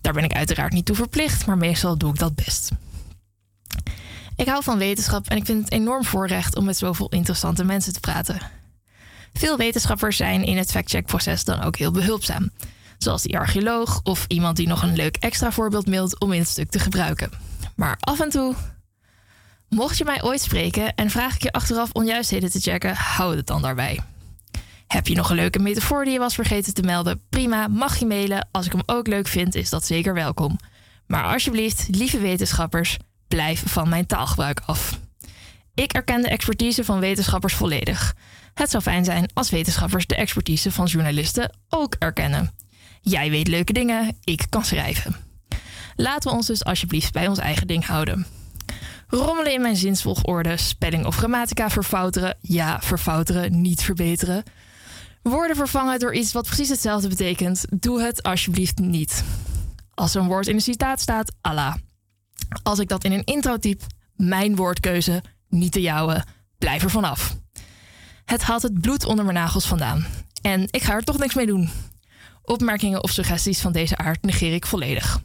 Daar ben ik uiteraard niet toe verplicht, maar meestal doe ik dat best. Ik hou van wetenschap en ik vind het enorm voorrecht om met zoveel interessante mensen te praten. Veel wetenschappers zijn in het factcheckproces dan ook heel behulpzaam. Zoals die archeoloog of iemand die nog een leuk extra voorbeeld mailt om in het stuk te gebruiken. Maar af en toe, mocht je mij ooit spreken en vraag ik je achteraf onjuistheden te checken, hou het dan daarbij. Heb je nog een leuke metafoor die je was vergeten te melden? Prima, mag je mailen. Als ik hem ook leuk vind, is dat zeker welkom. Maar alsjeblieft, lieve wetenschappers, blijf van mijn taalgebruik af. Ik erken de expertise van wetenschappers volledig. Het zou fijn zijn als wetenschappers de expertise van journalisten ook erkennen. Jij weet leuke dingen, ik kan schrijven. Laten we ons dus alsjeblieft bij ons eigen ding houden. Rommelen in mijn zinsvolgorde, spelling of grammatica verfouteren, ja, verfouteren, niet verbeteren. Woorden vervangen door iets wat precies hetzelfde betekent, doe het alsjeblieft niet. Als een woord in een citaat staat, Allah. Als ik dat in een intro typ, mijn woordkeuze, niet de jouwe, blijf er vanaf. Het haalt het bloed onder mijn nagels vandaan. En ik ga er toch niks mee doen. Opmerkingen of suggesties van deze aard negeer ik volledig.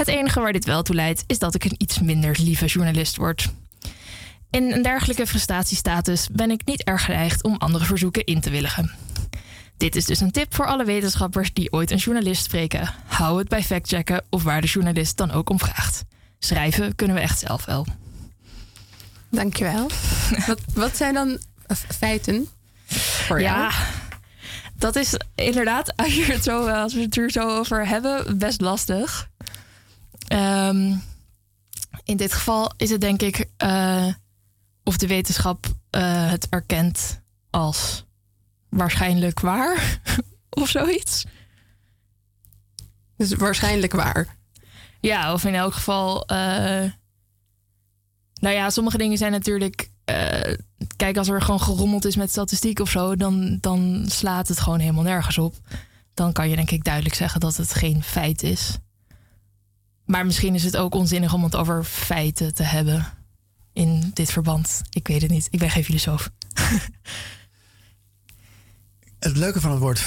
Het enige waar dit wel toe leidt, is dat ik een iets minder lieve journalist word. In een dergelijke frustatiestatus ben ik niet erg geneigd om andere verzoeken in te willigen. Dit is dus een tip voor alle wetenschappers die ooit een journalist spreken. Hou het bij factchecken of waar de journalist dan ook om vraagt. Schrijven kunnen we echt zelf wel. Dankjewel. wat, wat zijn dan feiten voor ja, dat is inderdaad, als, je het zo, als we het er zo over hebben, best lastig. Ehm, in dit geval is het denk ik eh, of de wetenschap eh, het erkent als waarschijnlijk waar of zoiets. Dus waarschijnlijk waar. Ja, of in elk geval. eh, nou ja, sommige dingen zijn natuurlijk. kijk, als er gewoon gerommeld is met statistiek of zo, dan, dan slaat het gewoon helemaal nergens op. Dan kan je denk ik duidelijk zeggen dat het geen feit is. Maar misschien is het ook onzinnig om het over feiten te hebben in dit verband. Ik weet het niet. Ik ben geen filosoof. Het leuke van het woord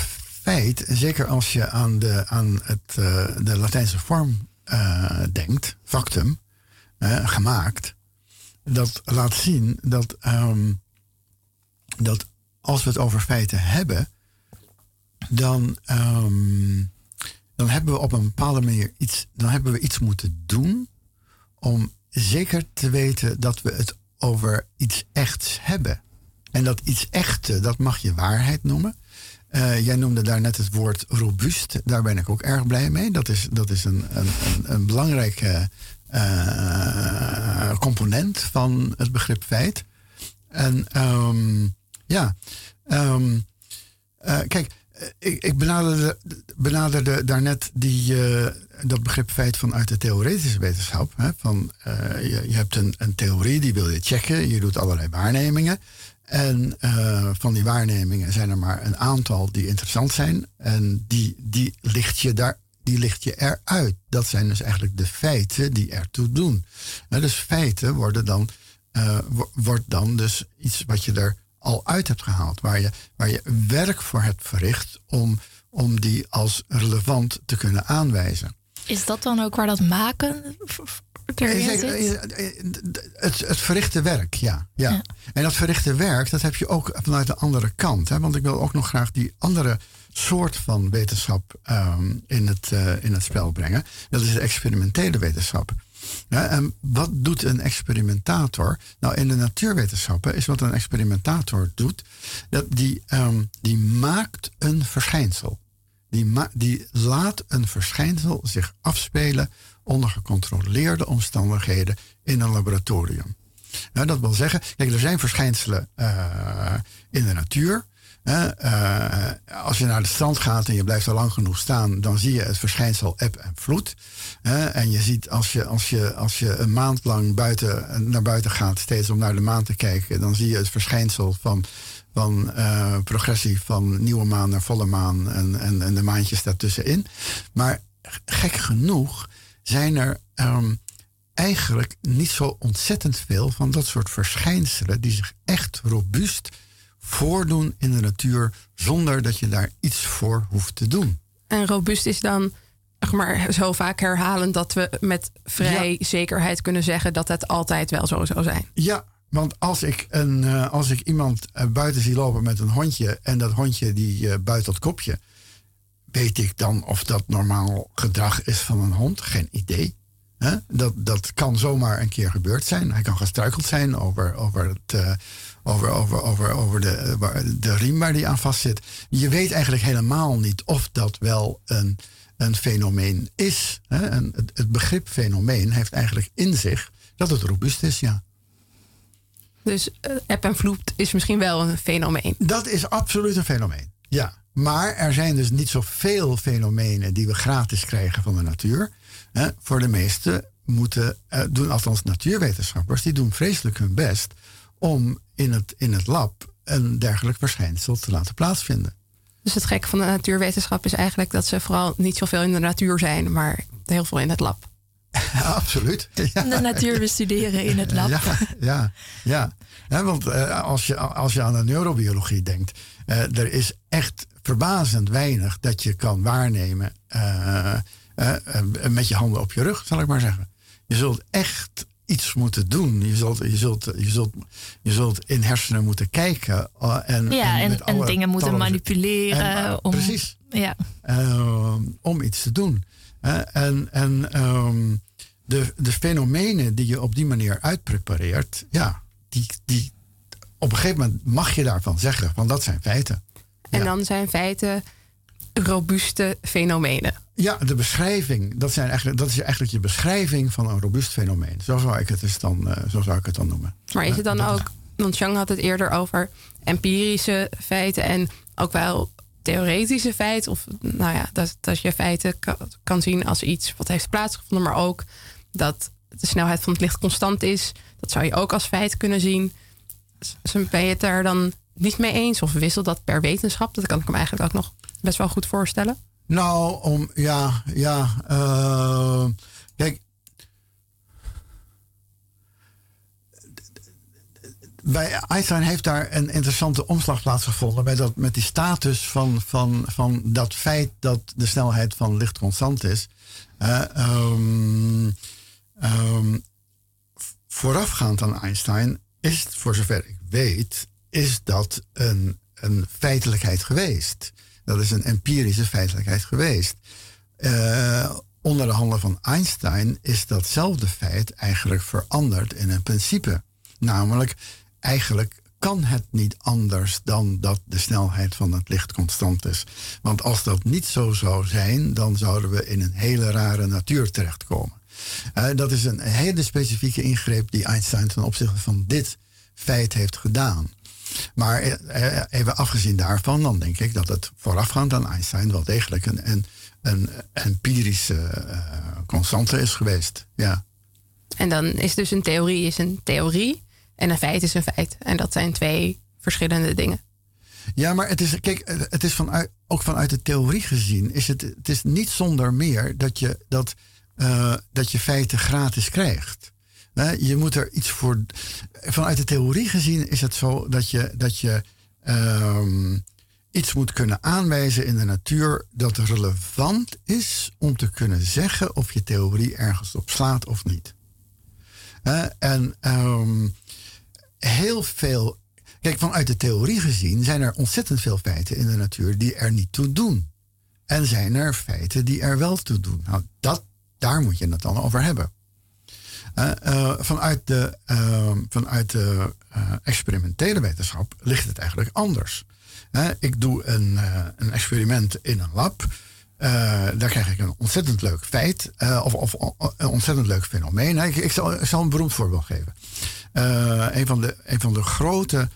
feit, zeker als je aan de, aan het, eh, de Latijnse vorm eh, denkt, factum, eh, gemaakt, dat laat zien dat, ehm, dat als we het over feiten hebben, dan, ehm, dan hebben we op een bepaalde manier iets, dan hebben we iets moeten doen om zeker te weten dat we het over iets echts hebben. En dat iets echte, dat mag je waarheid noemen. Eh, jij noemde daar net het woord robuust. Daar ben ik ook erg blij mee. Dat is, dat is een, een, een, belangrijke eh, component van het begrip feit. En ehm, ja, ehm, eh, kijk, ik, ik benaderde, benaderde daarnet die, eh, dat begrip feit vanuit de theoretische wetenschap. Hè, van, eh, je, je hebt een, een theorie, die wil je checken. Je doet allerlei waarnemingen. En eh, van die waarnemingen zijn er maar een aantal die interessant zijn. En die, die, licht je daar, die licht je eruit. Dat zijn dus eigenlijk de feiten die ertoe doen. Dus feiten worden dan, eh, wo- wordt dan dus iets wat je er al uit hebt gehaald. Waar je, waar je werk voor hebt verricht om, om die als relevant te kunnen aanwijzen. Is dat dan ook waar dat maken v- v- het, het verrichte werk, ja, ja, En dat verrichte werk, dat heb je ook vanuit de andere kant. Hè? Want ik wil ook nog graag die andere soort van wetenschap um, in, het, uh, in het spel brengen. Dat is de experimentele wetenschap. En wat doet een experimentator? Nou, in de natuurwetenschappen is wat een experimentator doet, dat die, um, die maakt een verschijnsel. Die, die laat een verschijnsel zich afspelen onder gecontroleerde omstandigheden in een laboratorium. Nou, dat wil zeggen, kijk, er zijn verschijnselen uh, in de natuur. Uh, als je naar de strand gaat en je blijft er lang genoeg staan, dan zie je het verschijnsel eb en vloed. En je ziet als je, als, je, als je een maand lang buiten, naar buiten gaat, steeds om naar de maan te kijken, dan zie je het verschijnsel van, van uh, progressie van nieuwe maan naar volle maan en, en, en de maandjes daartussenin. Maar gek genoeg zijn er um, eigenlijk niet zo ontzettend veel van dat soort verschijnselen die zich echt robuust voordoen in de natuur zonder dat je daar iets voor hoeft te doen. En robuust is dan maar, zo vaak herhalen dat we met vrij zekerheid kunnen zeggen dat het altijd wel zo zou zijn. Ja, want als ik, een, uh, als ik iemand uh, buiten zie lopen met een hondje en dat hondje die uh, buit dat kopje, weet ik dan of dat normaal gedrag is van een hond? Geen idee. Dat, dat kan zomaar een keer gebeurd zijn. Hij kan gestruikeld zijn over, over het over, over, over, over de, de riem waar die aan vastzit. Je weet eigenlijk helemaal niet of dat wel een, een fenomeen is. En het, het begrip fenomeen heeft eigenlijk in zich dat het robuust is, ja. Dus uh, eb en vloed is misschien wel een fenomeen. Dat is absoluut een fenomeen, ja. Maar er zijn dus niet zoveel fenomenen die we gratis krijgen van de natuur. Hè? Voor de meeste moeten, uh, doen althans natuurwetenschappers, die doen vreselijk hun best om in het, in het lab een dergelijk verschijnsel te laten plaatsvinden. Dus het gekke van de natuurwetenschap is eigenlijk dat ze vooral niet zoveel in de natuur zijn, maar heel veel in het lab. absoluut. Ja. De natuur bestuderen in het lab. Ja, ja, ja. ja want uh, als, je, als je aan de neurobiologie denkt, uh, er is echt verbazend weinig dat je kan waarnemen uh, met je handen op je rug, zal ik maar zeggen. Je zult echt iets moeten doen. Je zult, je zult, je zult, je zult in hersenen moeten kijken. Uh, en, ja, en, en, en dingen moeten manipuleren. En, uh, om, precies. Ja. Uh, om iets te doen. en en um, de, de fenomenen die je op die manier uitprepareert, ja, die, die, op een gegeven moment mag je daarvan zeggen, van dat zijn feiten. En ja. dan zijn feiten robuuste fenomenen. Ja, de beschrijving, dat, zijn eigenlijk, dat is eigenlijk je beschrijving van een robuust fenomeen. Zo zou ik het, dus dan, uh, zo zou ik het dan noemen. Maar is het dan ook, want Chang had het eerder over empirische feiten en ook wel theoretische feiten. Of nou ja, dat, dat je feiten kan, kan zien als iets wat heeft plaatsgevonden, maar ook dat de snelheid van het licht constant is. Dat zou je ook als feit kunnen zien. Ben je het daar dan niet mee eens? Of wisselt dat per wetenschap? Dat kan ik hem eigenlijk ook nog best wel goed voorstellen. Nou, om, ja, ja. Uh, kijk. Bij Einstein heeft daar een interessante omslag plaatsgevonden. Bij dat, met die status van, van, van dat feit dat de snelheid van licht constant is. Uh, um, um, voorafgaand aan Einstein is, voor zover ik weet, is dat een, een feitelijkheid geweest. Dat is een empirische feitelijkheid geweest. Uh, onder de handen van Einstein is datzelfde feit eigenlijk veranderd in een principe. Namelijk, eigenlijk kan het niet anders dan dat de snelheid van het licht constant is. Want als dat niet zo zou zijn, dan zouden we in een hele rare natuur terechtkomen. Uh, dat is een hele specifieke ingreep die Einstein ten opzichte van dit feit heeft gedaan. Maar eh, eh, even afgezien daarvan, dan denk ik dat het voorafgaand aan Einstein wel degelijk een, een, een empirische uh, constante is geweest. Ja. En dan is dus een theorie is een theorie en een feit is een feit. En dat zijn twee verschillende dingen. Ja, maar het is, kijk, het is vanuit, ook vanuit de theorie gezien, is het, het is niet zonder meer dat je, dat, uh, dat je feiten gratis krijgt. Je moet er iets voor. Vanuit de theorie gezien is het zo dat je, dat je um, iets moet kunnen aanwijzen in de natuur dat relevant is om te kunnen zeggen of je theorie ergens op slaat of niet. en ehm, heel veel. Kijk, vanuit de theorie gezien zijn er ontzettend veel feiten in de natuur die er niet toe doen. En zijn er feiten die er wel toe doen. Nou, dat, daar moet je het dan over hebben. Uh, vanuit de, uh, vanuit de uh, experimentele wetenschap ligt het eigenlijk anders. ik doe een, een experiment in een lab. daar krijg ik een ontzettend leuk feit of, of, een ontzettend leuk fenomeen. Ik, zal, een beroemd voorbeeld geven. een, van de, een van de grote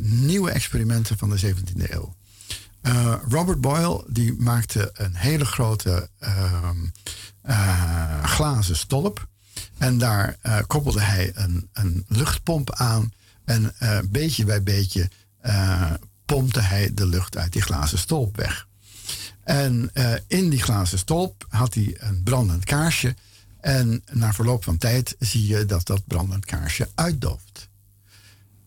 nieuwe experimenten van de 17e eeuw. Robert Boyle die maakte een hele grote ehm, glazen stolp. En daar uh, koppelde hij een, een, luchtpomp aan. En uh, beetje bij beetje uh, pompte hij de lucht uit die glazen stolp weg. En in die glazen stolp had hij een brandend kaarsje. En na verloop van tijd zie je dat dat brandend kaarsje uitdooft.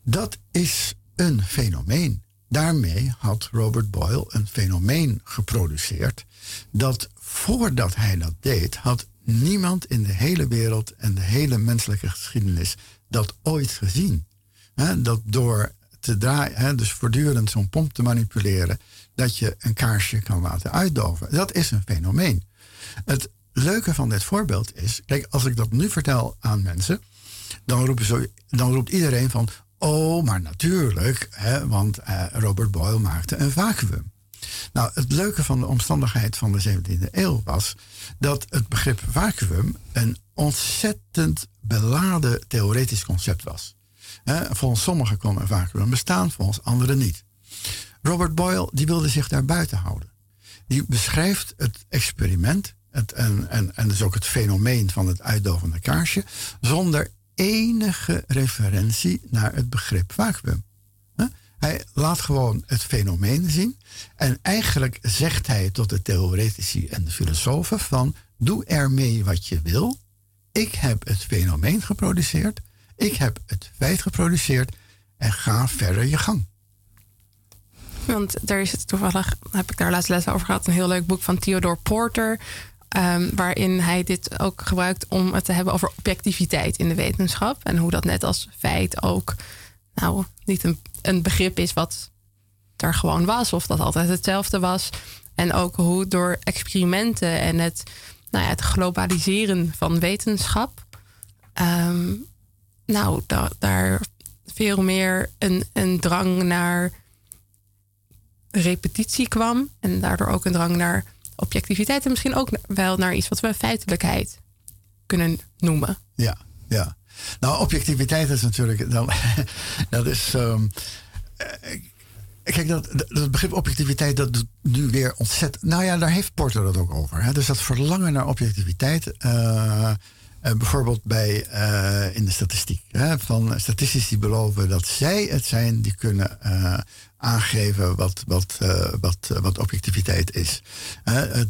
Dat is een fenomeen. Daarmee had Robert Boyle een fenomeen geproduceerd dat voordat hij dat deed, had niemand in de hele wereld en de hele menselijke geschiedenis dat ooit gezien. dat door te draaien, dus voortdurend zo'n pomp te manipuleren, dat je een kaarsje kan laten uitdoven. Dat is een fenomeen. Het leuke van dit voorbeeld is, kijk, als ik dat nu vertel aan mensen, dan, roepen dan roept iedereen van, oh, maar natuurlijk, want eh, Robert Boyle maakte een vacuüm. Nou, het leuke van de omstandigheid van de 17e eeuw was dat het begrip vacuüm een ontzettend beladen theoretisch concept was. volgens sommigen kon een vacuüm bestaan, volgens anderen niet. Robert Boyle die wilde zich daar buiten houden. Die beschrijft het experiment het, en, en, en dus ook het fenomeen van het uitdovende kaarsje zonder enige referentie naar het begrip vacuüm. Hij laat gewoon het fenomeen zien. En eigenlijk zegt hij tot de theoretici en de filosofen van... doe ermee wat je wil. Ik heb het fenomeen geproduceerd. Ik heb het feit geproduceerd. En ga verder je gang. Want er is toevallig, heb ik daar laatst les over gehad... een heel leuk boek van Theodore Porter... Um, waarin hij dit ook gebruikt om het te hebben over objectiviteit in de wetenschap. En hoe dat net als feit ook nou, niet een, een begrip is wat er gewoon was, of dat altijd hetzelfde was. En ook hoe door experimenten en het, nou ja, het globaliseren van wetenschap, ehm, nou, da daar veel meer een, een drang naar repetitie kwam. En daardoor ook een drang naar objectiviteit. En misschien ook wel naar iets wat we feitelijkheid kunnen noemen. Ja, ja. Nou, objectiviteit is natuurlijk. Dan, dat is. Um, kijk, dat, dat begrip objectiviteit, dat doet nu weer ontzettend. Nou ja, daar heeft Porter dat ook over. Hè? Dus dat verlangen naar objectiviteit. Uh, uh, bijvoorbeeld bij, uh, in de statistiek. Hè? Van statistici beloven dat zij het zijn die kunnen aangeven wat, wat, wat, wat objectiviteit is.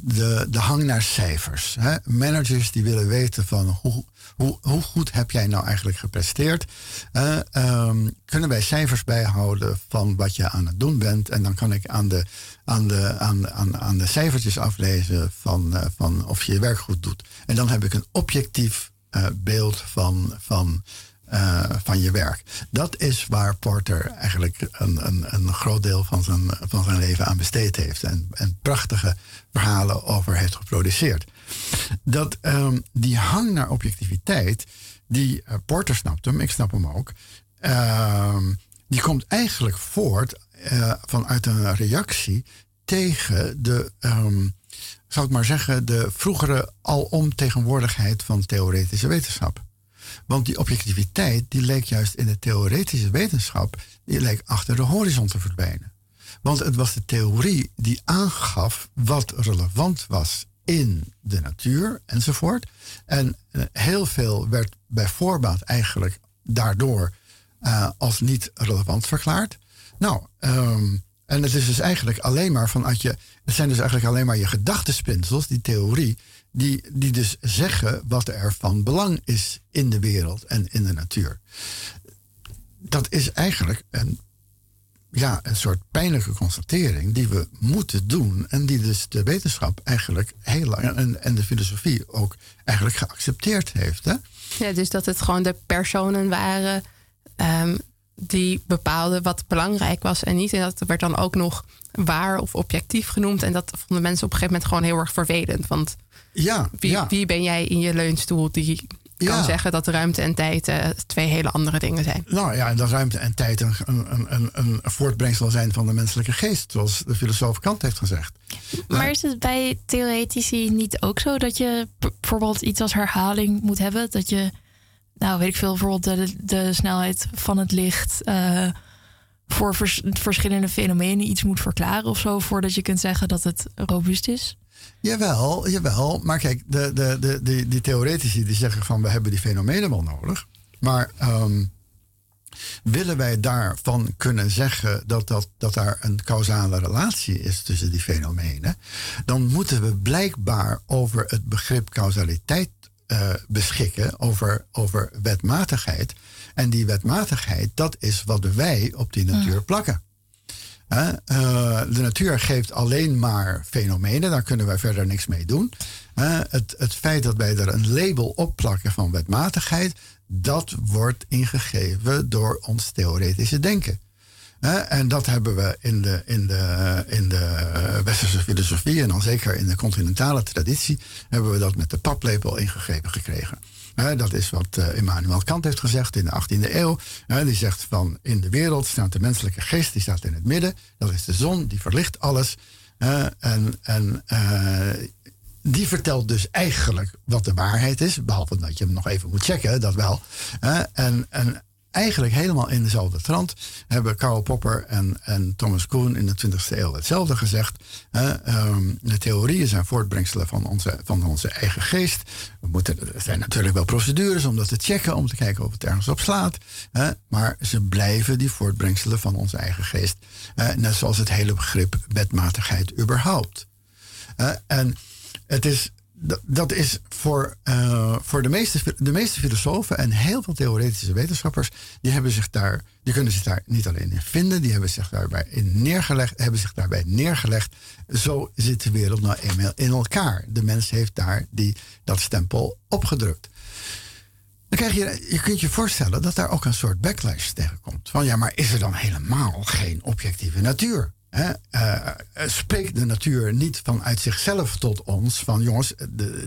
de, de hang naar cijfers. Hè? Managers die willen weten van hoe hoe, hoe goed heb jij nou eigenlijk gepresteerd? Uh, kunnen wij cijfers bijhouden van wat je aan het doen bent? En dan kan ik aan de, aan de, aan, aan, aan de cijfertjes aflezen van, uh, van of je je werk goed doet. En dan heb ik een objectief uh, beeld van, van, van je werk. Dat is waar Porter eigenlijk een, een, een groot deel van zijn, van zijn leven aan besteed heeft. En, en prachtige verhalen over heeft geproduceerd dat um, die hang naar objectiviteit, die Porter snapt hem, ik snap hem ook, uh, die komt eigenlijk voort uh, vanuit een reactie tegen de, um, zou ik maar zeggen, de vroegere alomtegenwoordigheid van theoretische wetenschap. Want die objectiviteit, die leek juist in de theoretische wetenschap, die leek achter de horizon te verdwijnen. Want het was de theorie die aangaf wat relevant was in de natuur enzovoort. En uh, heel veel werd bij voorbaat eigenlijk daardoor uh, als niet relevant verklaard. Nou, um, en het is dus eigenlijk alleen maar vanuit je. Het zijn dus eigenlijk alleen maar je gedachtenspinsels, die theorie, die, die dus zeggen wat er van belang is in de wereld en in de natuur. Dat is eigenlijk een ja, een soort pijnlijke constatering die we moeten doen. En die dus de wetenschap eigenlijk heel lang en, en de filosofie ook eigenlijk geaccepteerd heeft. Hè? Ja, dus dat het gewoon de personen waren ehm, die bepaalden wat belangrijk was en niet. En dat werd dan ook nog waar of objectief genoemd. En dat vonden mensen op een gegeven moment gewoon heel erg vervelend. Want ja, wie, ja. wie ben jij in je leunstoel die kan Ja. zeggen dat ruimte en tijd eh, twee hele andere dingen zijn? Nou ja, en dat ruimte en tijd een, een, een, een voortbrengsel zijn van de menselijke geest, zoals de filosoof Kant heeft gezegd. Maar is het bij theoretici niet ook zo dat je bijvoorbeeld iets als herhaling moet hebben? Dat je, nou weet ik veel, bijvoorbeeld de, de snelheid van het licht eh, voor vers- verschillende fenomenen iets moet verklaren of zo, voordat je kunt zeggen dat het robuust is? Jawel, jawel. Maar kijk, de, de, de, die, die theoretici die zeggen van we hebben die fenomenen wel nodig. Maar ehm, willen wij daarvan kunnen zeggen dat, dat, dat daar een causale relatie is tussen die fenomenen, dan moeten we blijkbaar over het begrip causaliteit eh, beschikken, over, over wetmatigheid. En die wetmatigheid, dat is wat wij op die natuur plakken. Eh, de natuur geeft alleen maar fenomenen, daar kunnen wij verder niks mee doen. Het, het feit dat wij er een label op plakken van wetmatigheid, dat wordt ingegeven door ons theoretische denken. En dat hebben we in de, in, de, in de westerse filosofie en dan zeker in de continentale traditie, hebben we dat met de paplepel ingegeven gekregen. Dat is wat eh, Immanuel Kant heeft gezegd in de 18e eeuw. Die zegt van in de wereld staat de menselijke geest, die staat in het midden. Dat is de zon, die verlicht alles. En en eh, die vertelt dus eigenlijk wat de waarheid is. Behalve dat je hem nog even moet checken, dat wel. En, en eigenlijk helemaal in dezelfde trant hebben Karl Popper en, en Thomas Kuhn in de 20e eeuw hetzelfde gezegd. Ehm, de theorieën zijn voortbrengselen van onze, van onze eigen geest. We moeten, er zijn natuurlijk wel procedures om dat te checken, om te kijken of het ergens op slaat. Maar ze blijven die voortbrengselen van onze eigen geest. Net zoals het hele begrip wetmatigheid überhaupt. En het is, dat- is voor, eh, voor de, meeste, de meeste filosofen en heel veel theoretische wetenschappers, die, hebben zich daar, die kunnen zich daar niet alleen in vinden, die hebben zich daarbij in neergelegd, hebben zich daarbij neergelegd. Zo zit de wereld nou eenmaal in elkaar. De mens heeft daar die, dat stempel opgedrukt. Dan krijg je, je kunt je voorstellen dat daar ook een soort backlash tegenkomt. Van ja, maar is er dan helemaal geen objectieve natuur? Hè? Eh, eh, spreekt de natuur niet vanuit zichzelf tot ons van jongens,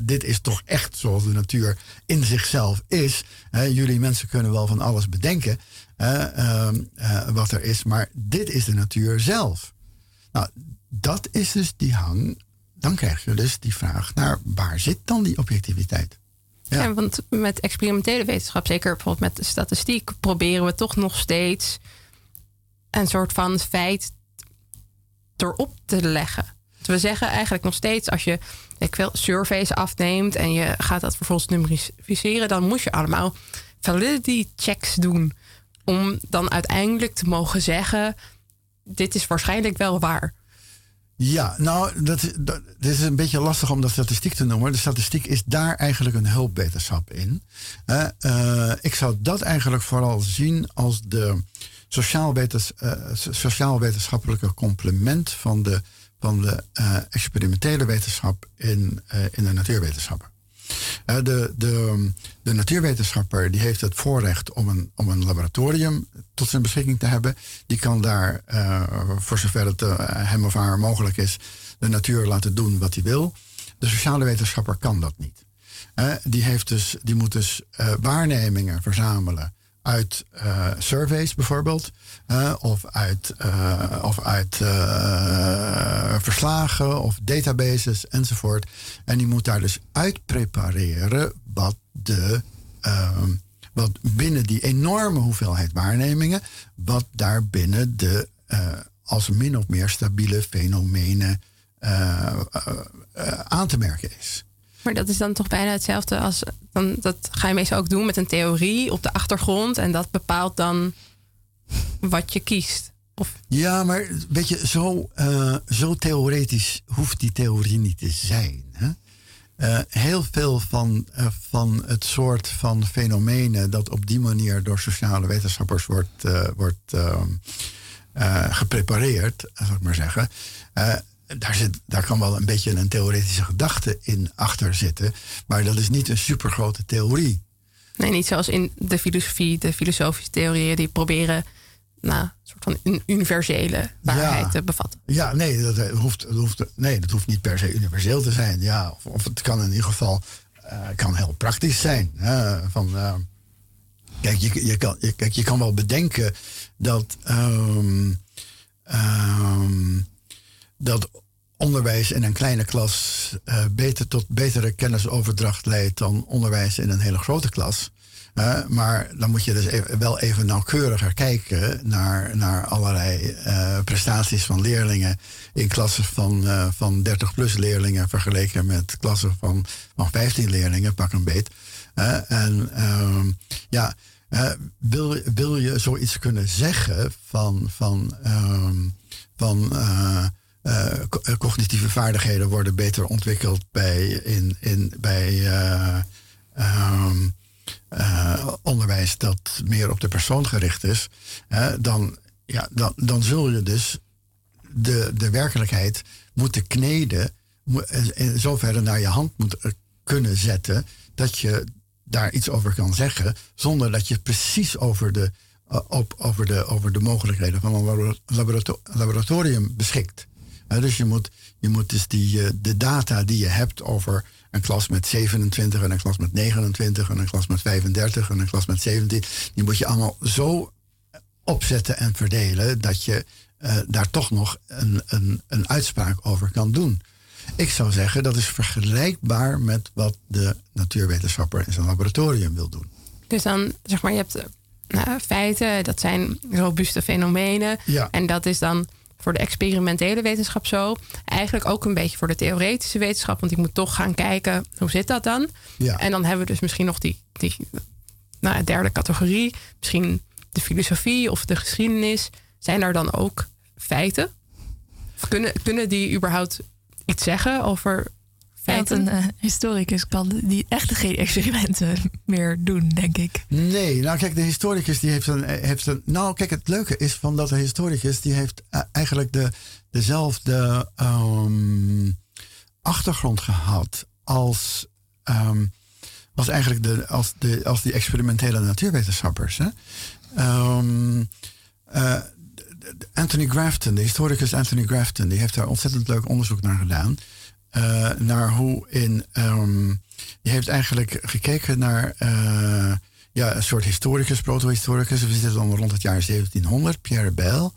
dit is toch echt zoals de natuur in zichzelf is. Hè? jullie mensen kunnen wel van alles bedenken hè, ehm, eh, wat er is, maar dit is de natuur zelf. Nou, dat is dus die hang. Dan krijg je dus die vraag naar waar zit dan die objectiviteit? Ja. Ja. want met experimentele wetenschap, zeker bijvoorbeeld met de statistiek, proberen we toch nog steeds een soort van feit erop te leggen. Dus we zeggen eigenlijk nog steeds, als je surveys afneemt en je gaat dat vervolgens numeriseren, dan moet je allemaal validity checks doen. Om dan uiteindelijk te mogen zeggen, dit is waarschijnlijk wel waar. Ja, nou, dat, is- is een beetje lastig om dat statistiek te noemen. De statistiek is daar eigenlijk een hulpwetenschap in. Eh, ik zou dat eigenlijk vooral zien als de sociaal-wetens- eh, sociaal-wetenschappelijke complement van de, van de eh, experimentele wetenschap in, eh, in de natuurwetenschappen. De, de, de natuurwetenschapper die heeft het voorrecht om een, om een laboratorium tot zijn beschikking te hebben. Die kan daar, voor zover het hem of haar mogelijk is, de natuur laten doen wat hij wil. De sociale wetenschapper kan dat niet. Die, heeft dus, die moet dus waarnemingen verzamelen uit eh, surveys bijvoorbeeld, eh, of uit, eh, of uit verslagen of databases enzovoort. En die moet daar dus uit prepareren wat, de, ehm, wat binnen die enorme hoeveelheid waarnemingen, wat daar binnen de als min of meer stabiele fenomenen aan te merken is. Maar dat is dan toch bijna hetzelfde als. Dan, dat ga je meestal ook doen met een theorie op de achtergrond. En dat bepaalt dan wat je kiest. Of, Ja, maar weet je, zo, eh, zo theoretisch hoeft die theorie niet te zijn. Hè? Eh, heel veel van, eh, van het soort van fenomenen dat op die manier door sociale wetenschappers wordt, wordt ehm, geprepareerd, zal ik maar zeggen. Daar, zit, daar kan wel een beetje een theoretische gedachte in achter zitten. Maar dat is niet een supergrote theorie. Nee, niet zoals in de filosofie, de filosofische theorieën die proberen nou, een soort van een universele waarheid te bevatten. Ja, nee dat, hoeft, dat hoeft, nee, dat hoeft niet per se universeel te zijn. Ja, of, of het kan in ieder geval uh, kan heel praktisch zijn. van, uh, kijk, je, je, kan, je, kijk, je kan wel bedenken dat, um, um, dat onderwijs in een kleine klas uh, beter tot betere kennisoverdracht leidt dan onderwijs in een hele grote klas. Uh, maar dan moet je dus even, wel even nauwkeuriger kijken naar, naar allerlei uh, prestaties van leerlingen in klassen van, van 30 plus leerlingen vergeleken met klassen van, van 15 leerlingen, pak een beet. en ehm, ja, wil, wil je zoiets kunnen zeggen van, van, um, van cognitieve vaardigheden worden beter ontwikkeld bij, in, in, bij um, uh, onderwijs dat meer op de persoon gericht is, dan, ja, dan, dan zul je dus de, de werkelijkheid moeten kneden, in zoverre naar je hand moet eh, kunnen zetten, dat je daar iets over kan zeggen, zonder dat je precies over de, op, over de, over de mogelijkheden van een laboratorium beschikt. Dus je moet, je moet dus die, de data die je hebt over een klas met 27 en een klas met 29 en een klas met 35 en een klas met 17. Die moet je allemaal zo opzetten en verdelen dat je uh, daar toch nog een, een, een uitspraak over kan doen. Ik zou zeggen dat is vergelijkbaar met wat de natuurwetenschapper in zijn laboratorium wil doen. Dus dan zeg maar, je hebt nou, feiten, dat zijn robuuste fenomenen. Ja. En dat is dan voor de experimentele wetenschap zo. Eigenlijk ook een beetje voor de theoretische wetenschap. Want ik moet toch gaan kijken, hoe zit dat dan? Ja. En dan hebben we dus misschien nog die, die nou, derde categorie. Misschien de filosofie of de geschiedenis. Zijn er dan ook feiten? kunnen, kunnen die überhaupt iets zeggen over een uh, historicus kan die echt geen experimenten meer doen, denk ik. Nee, nou kijk, de historicus die heeft een, heeft een. Nou, kijk, het leuke is van dat de historicus die heeft eh, eigenlijk de, dezelfde um, achtergrond gehad als. Um, als eigenlijk de, als, de, als die experimentele natuurwetenschappers. Hè? Um, uh, Anthony Grafton, de historicus Anthony Grafton, die heeft daar ontzettend leuk onderzoek naar gedaan. Uh, naar hoe in. Um, die heeft eigenlijk gekeken naar uh, ja, een soort historicus, proto-historicus. We zitten dan rond het jaar 1700, Pierre Bell.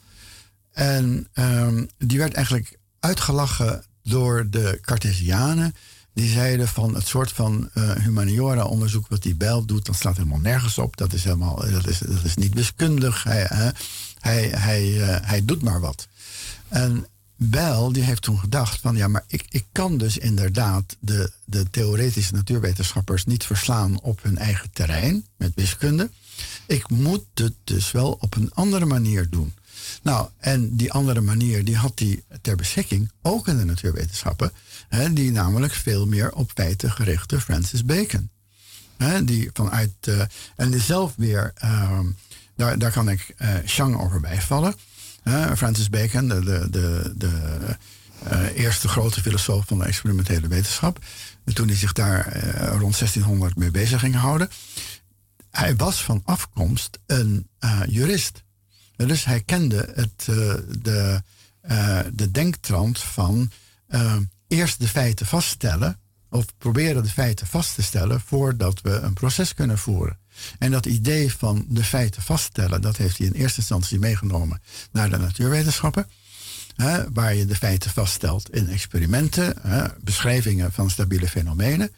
En um, die werd eigenlijk uitgelachen door de Cartesianen. Die zeiden van het soort van uh, humaniora-onderzoek wat die Bell doet, dat slaat helemaal nergens op. Dat is, helemaal, dat is, dat is niet wiskundig. Hij, hij, hij, hij doet maar wat. En Bell die heeft toen gedacht van ja, maar ik, ik kan dus inderdaad de, de theoretische natuurwetenschappers niet verslaan op hun eigen terrein met wiskunde. Ik moet het dus wel op een andere manier doen. Nou, en die andere manier die had hij ter beschikking, ook in de natuurwetenschappen, hè, die namelijk veel meer op feiten gerichte Francis Bacon. Hè, die vanuit, uh, en die zelf weer, uh, daar, daar kan ik uh, Chang over bijvallen. Francis Bacon, de, de, de, de uh, eerste grote filosoof van de experimentele wetenschap. Toen hij zich daar uh, rond 1600 mee bezig ging houden. Hij was van afkomst een uh, jurist. Dus hij kende het, de, de denktrand van eerst de feiten vaststellen. Of proberen de feiten vast te stellen voordat we een proces kunnen voeren. En dat idee van de feiten vaststellen, dat heeft hij in eerste instantie meegenomen naar de natuurwetenschappen. Hè, waar je de feiten vaststelt in experimenten, hè, beschrijvingen van stabiele fenomenen.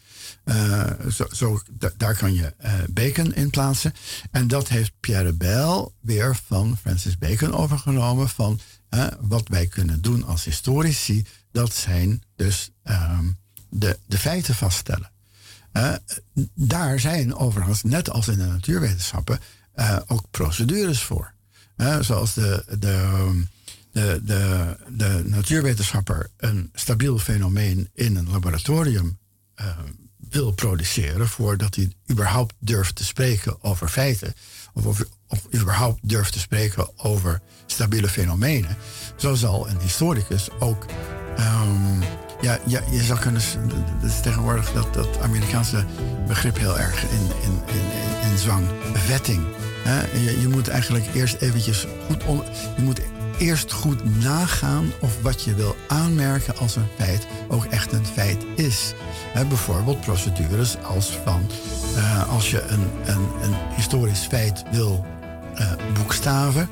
Uh, zo, daar kan je uh, Bacon in plaatsen. En dat heeft Pierre Bell weer van Francis Bacon overgenomen. Van wat wij kunnen doen als historici, dat zijn dus um, de, de feiten vaststellen. Uh, daar zijn overigens, net als in de natuurwetenschappen, uh, ook procedures voor. Uh, zoals de, de, de, de, de natuurwetenschapper een stabiel fenomeen in een laboratorium wil produceren voordat hij überhaupt durft te spreken over feiten. Of, of, überhaupt durft te spreken over stabiele fenomenen. Zo zal een historicus ook. Um, ja, ja, je zou kunnen. Dat is tegenwoordig dat, dat Amerikaanse begrip heel erg in, in, in, in zwang. Vetting. Je, moet eigenlijk eerst eventjes goed. Je moet eerst goed nagaan of wat je wil aanmerken als een feit ook echt een feit is. bijvoorbeeld procedures als van uh, als je een, een, een historisch feit wil uh, boekstaven,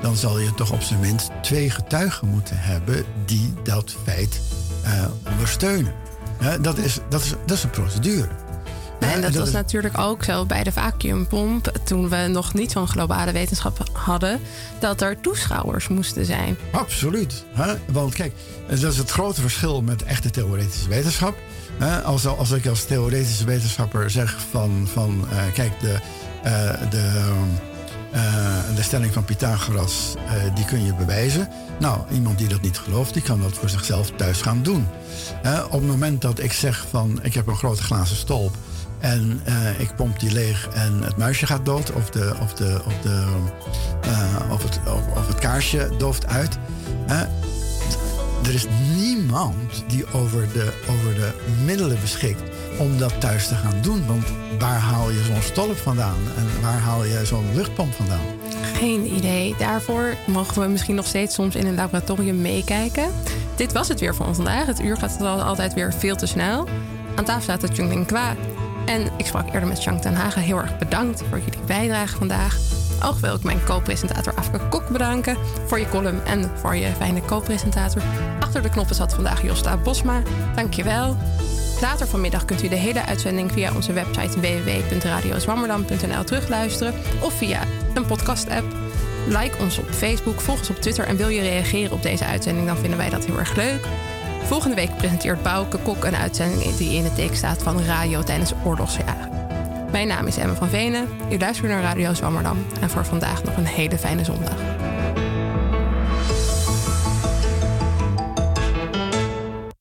dan zal je toch op zijn minst twee getuigen moeten hebben die dat feit uh, ondersteunen. dat, is, dat, is, dat is een procedure. En dat, was natuurlijk ook zo bij de vacuumpomp, toen we nog niet zo'n globale wetenschap hadden, dat er toeschouwers moesten zijn. Absoluut. Hè? Want kijk, dat is het grote verschil met echte theoretische wetenschap. Als, als ik als theoretische wetenschapper zeg van, van uh, kijk, de, uh, de, uh, de stelling van Pythagoras, die kun je bewijzen. Nou, iemand die dat niet gelooft, die kan dat voor zichzelf thuis gaan doen. op het moment dat ik zeg van, ik heb een grote glazen stolp en ik pomp die leeg en het muisje gaat dood. Of, de, of, de, of, de, of, het, of, of, het kaarsje dooft uit. Er is niemand die over de, over de middelen beschikt om dat thuis te gaan doen. Want waar haal je zo'n stolp vandaan? En waar haal je zo'n luchtpomp vandaan? Geen idee. Daarvoor mogen we misschien nog steeds soms in een laboratorium meekijken. Dit was het weer van vandaag. Het uur gaat altijd weer veel te snel. Aan tafel staat het Jungling Kwa. En ik sprak eerder met Jean ten Hagen. Heel erg bedankt voor jullie bijdrage vandaag. Ook wil ik mijn co-presentator Afke Kok bedanken voor je column en voor je fijne co-presentator. Achter de knoppen zat vandaag Josta Bosma. Dankjewel. Later vanmiddag kunt u de hele uitzending via onze website www.radiozwammerdam.nl terugluisteren of via een podcast-app. Like ons op Facebook, volg ons op Twitter en wil je reageren op deze uitzending, dan vinden wij dat heel erg leuk. Volgende week presenteert Bouke Kok een uitzending die in het teken staat van radio tijdens oorlogsjaren. Mijn naam is Emma van Venen. U luistert naar Radio Zwammerdam en voor vandaag nog een hele fijne zondag.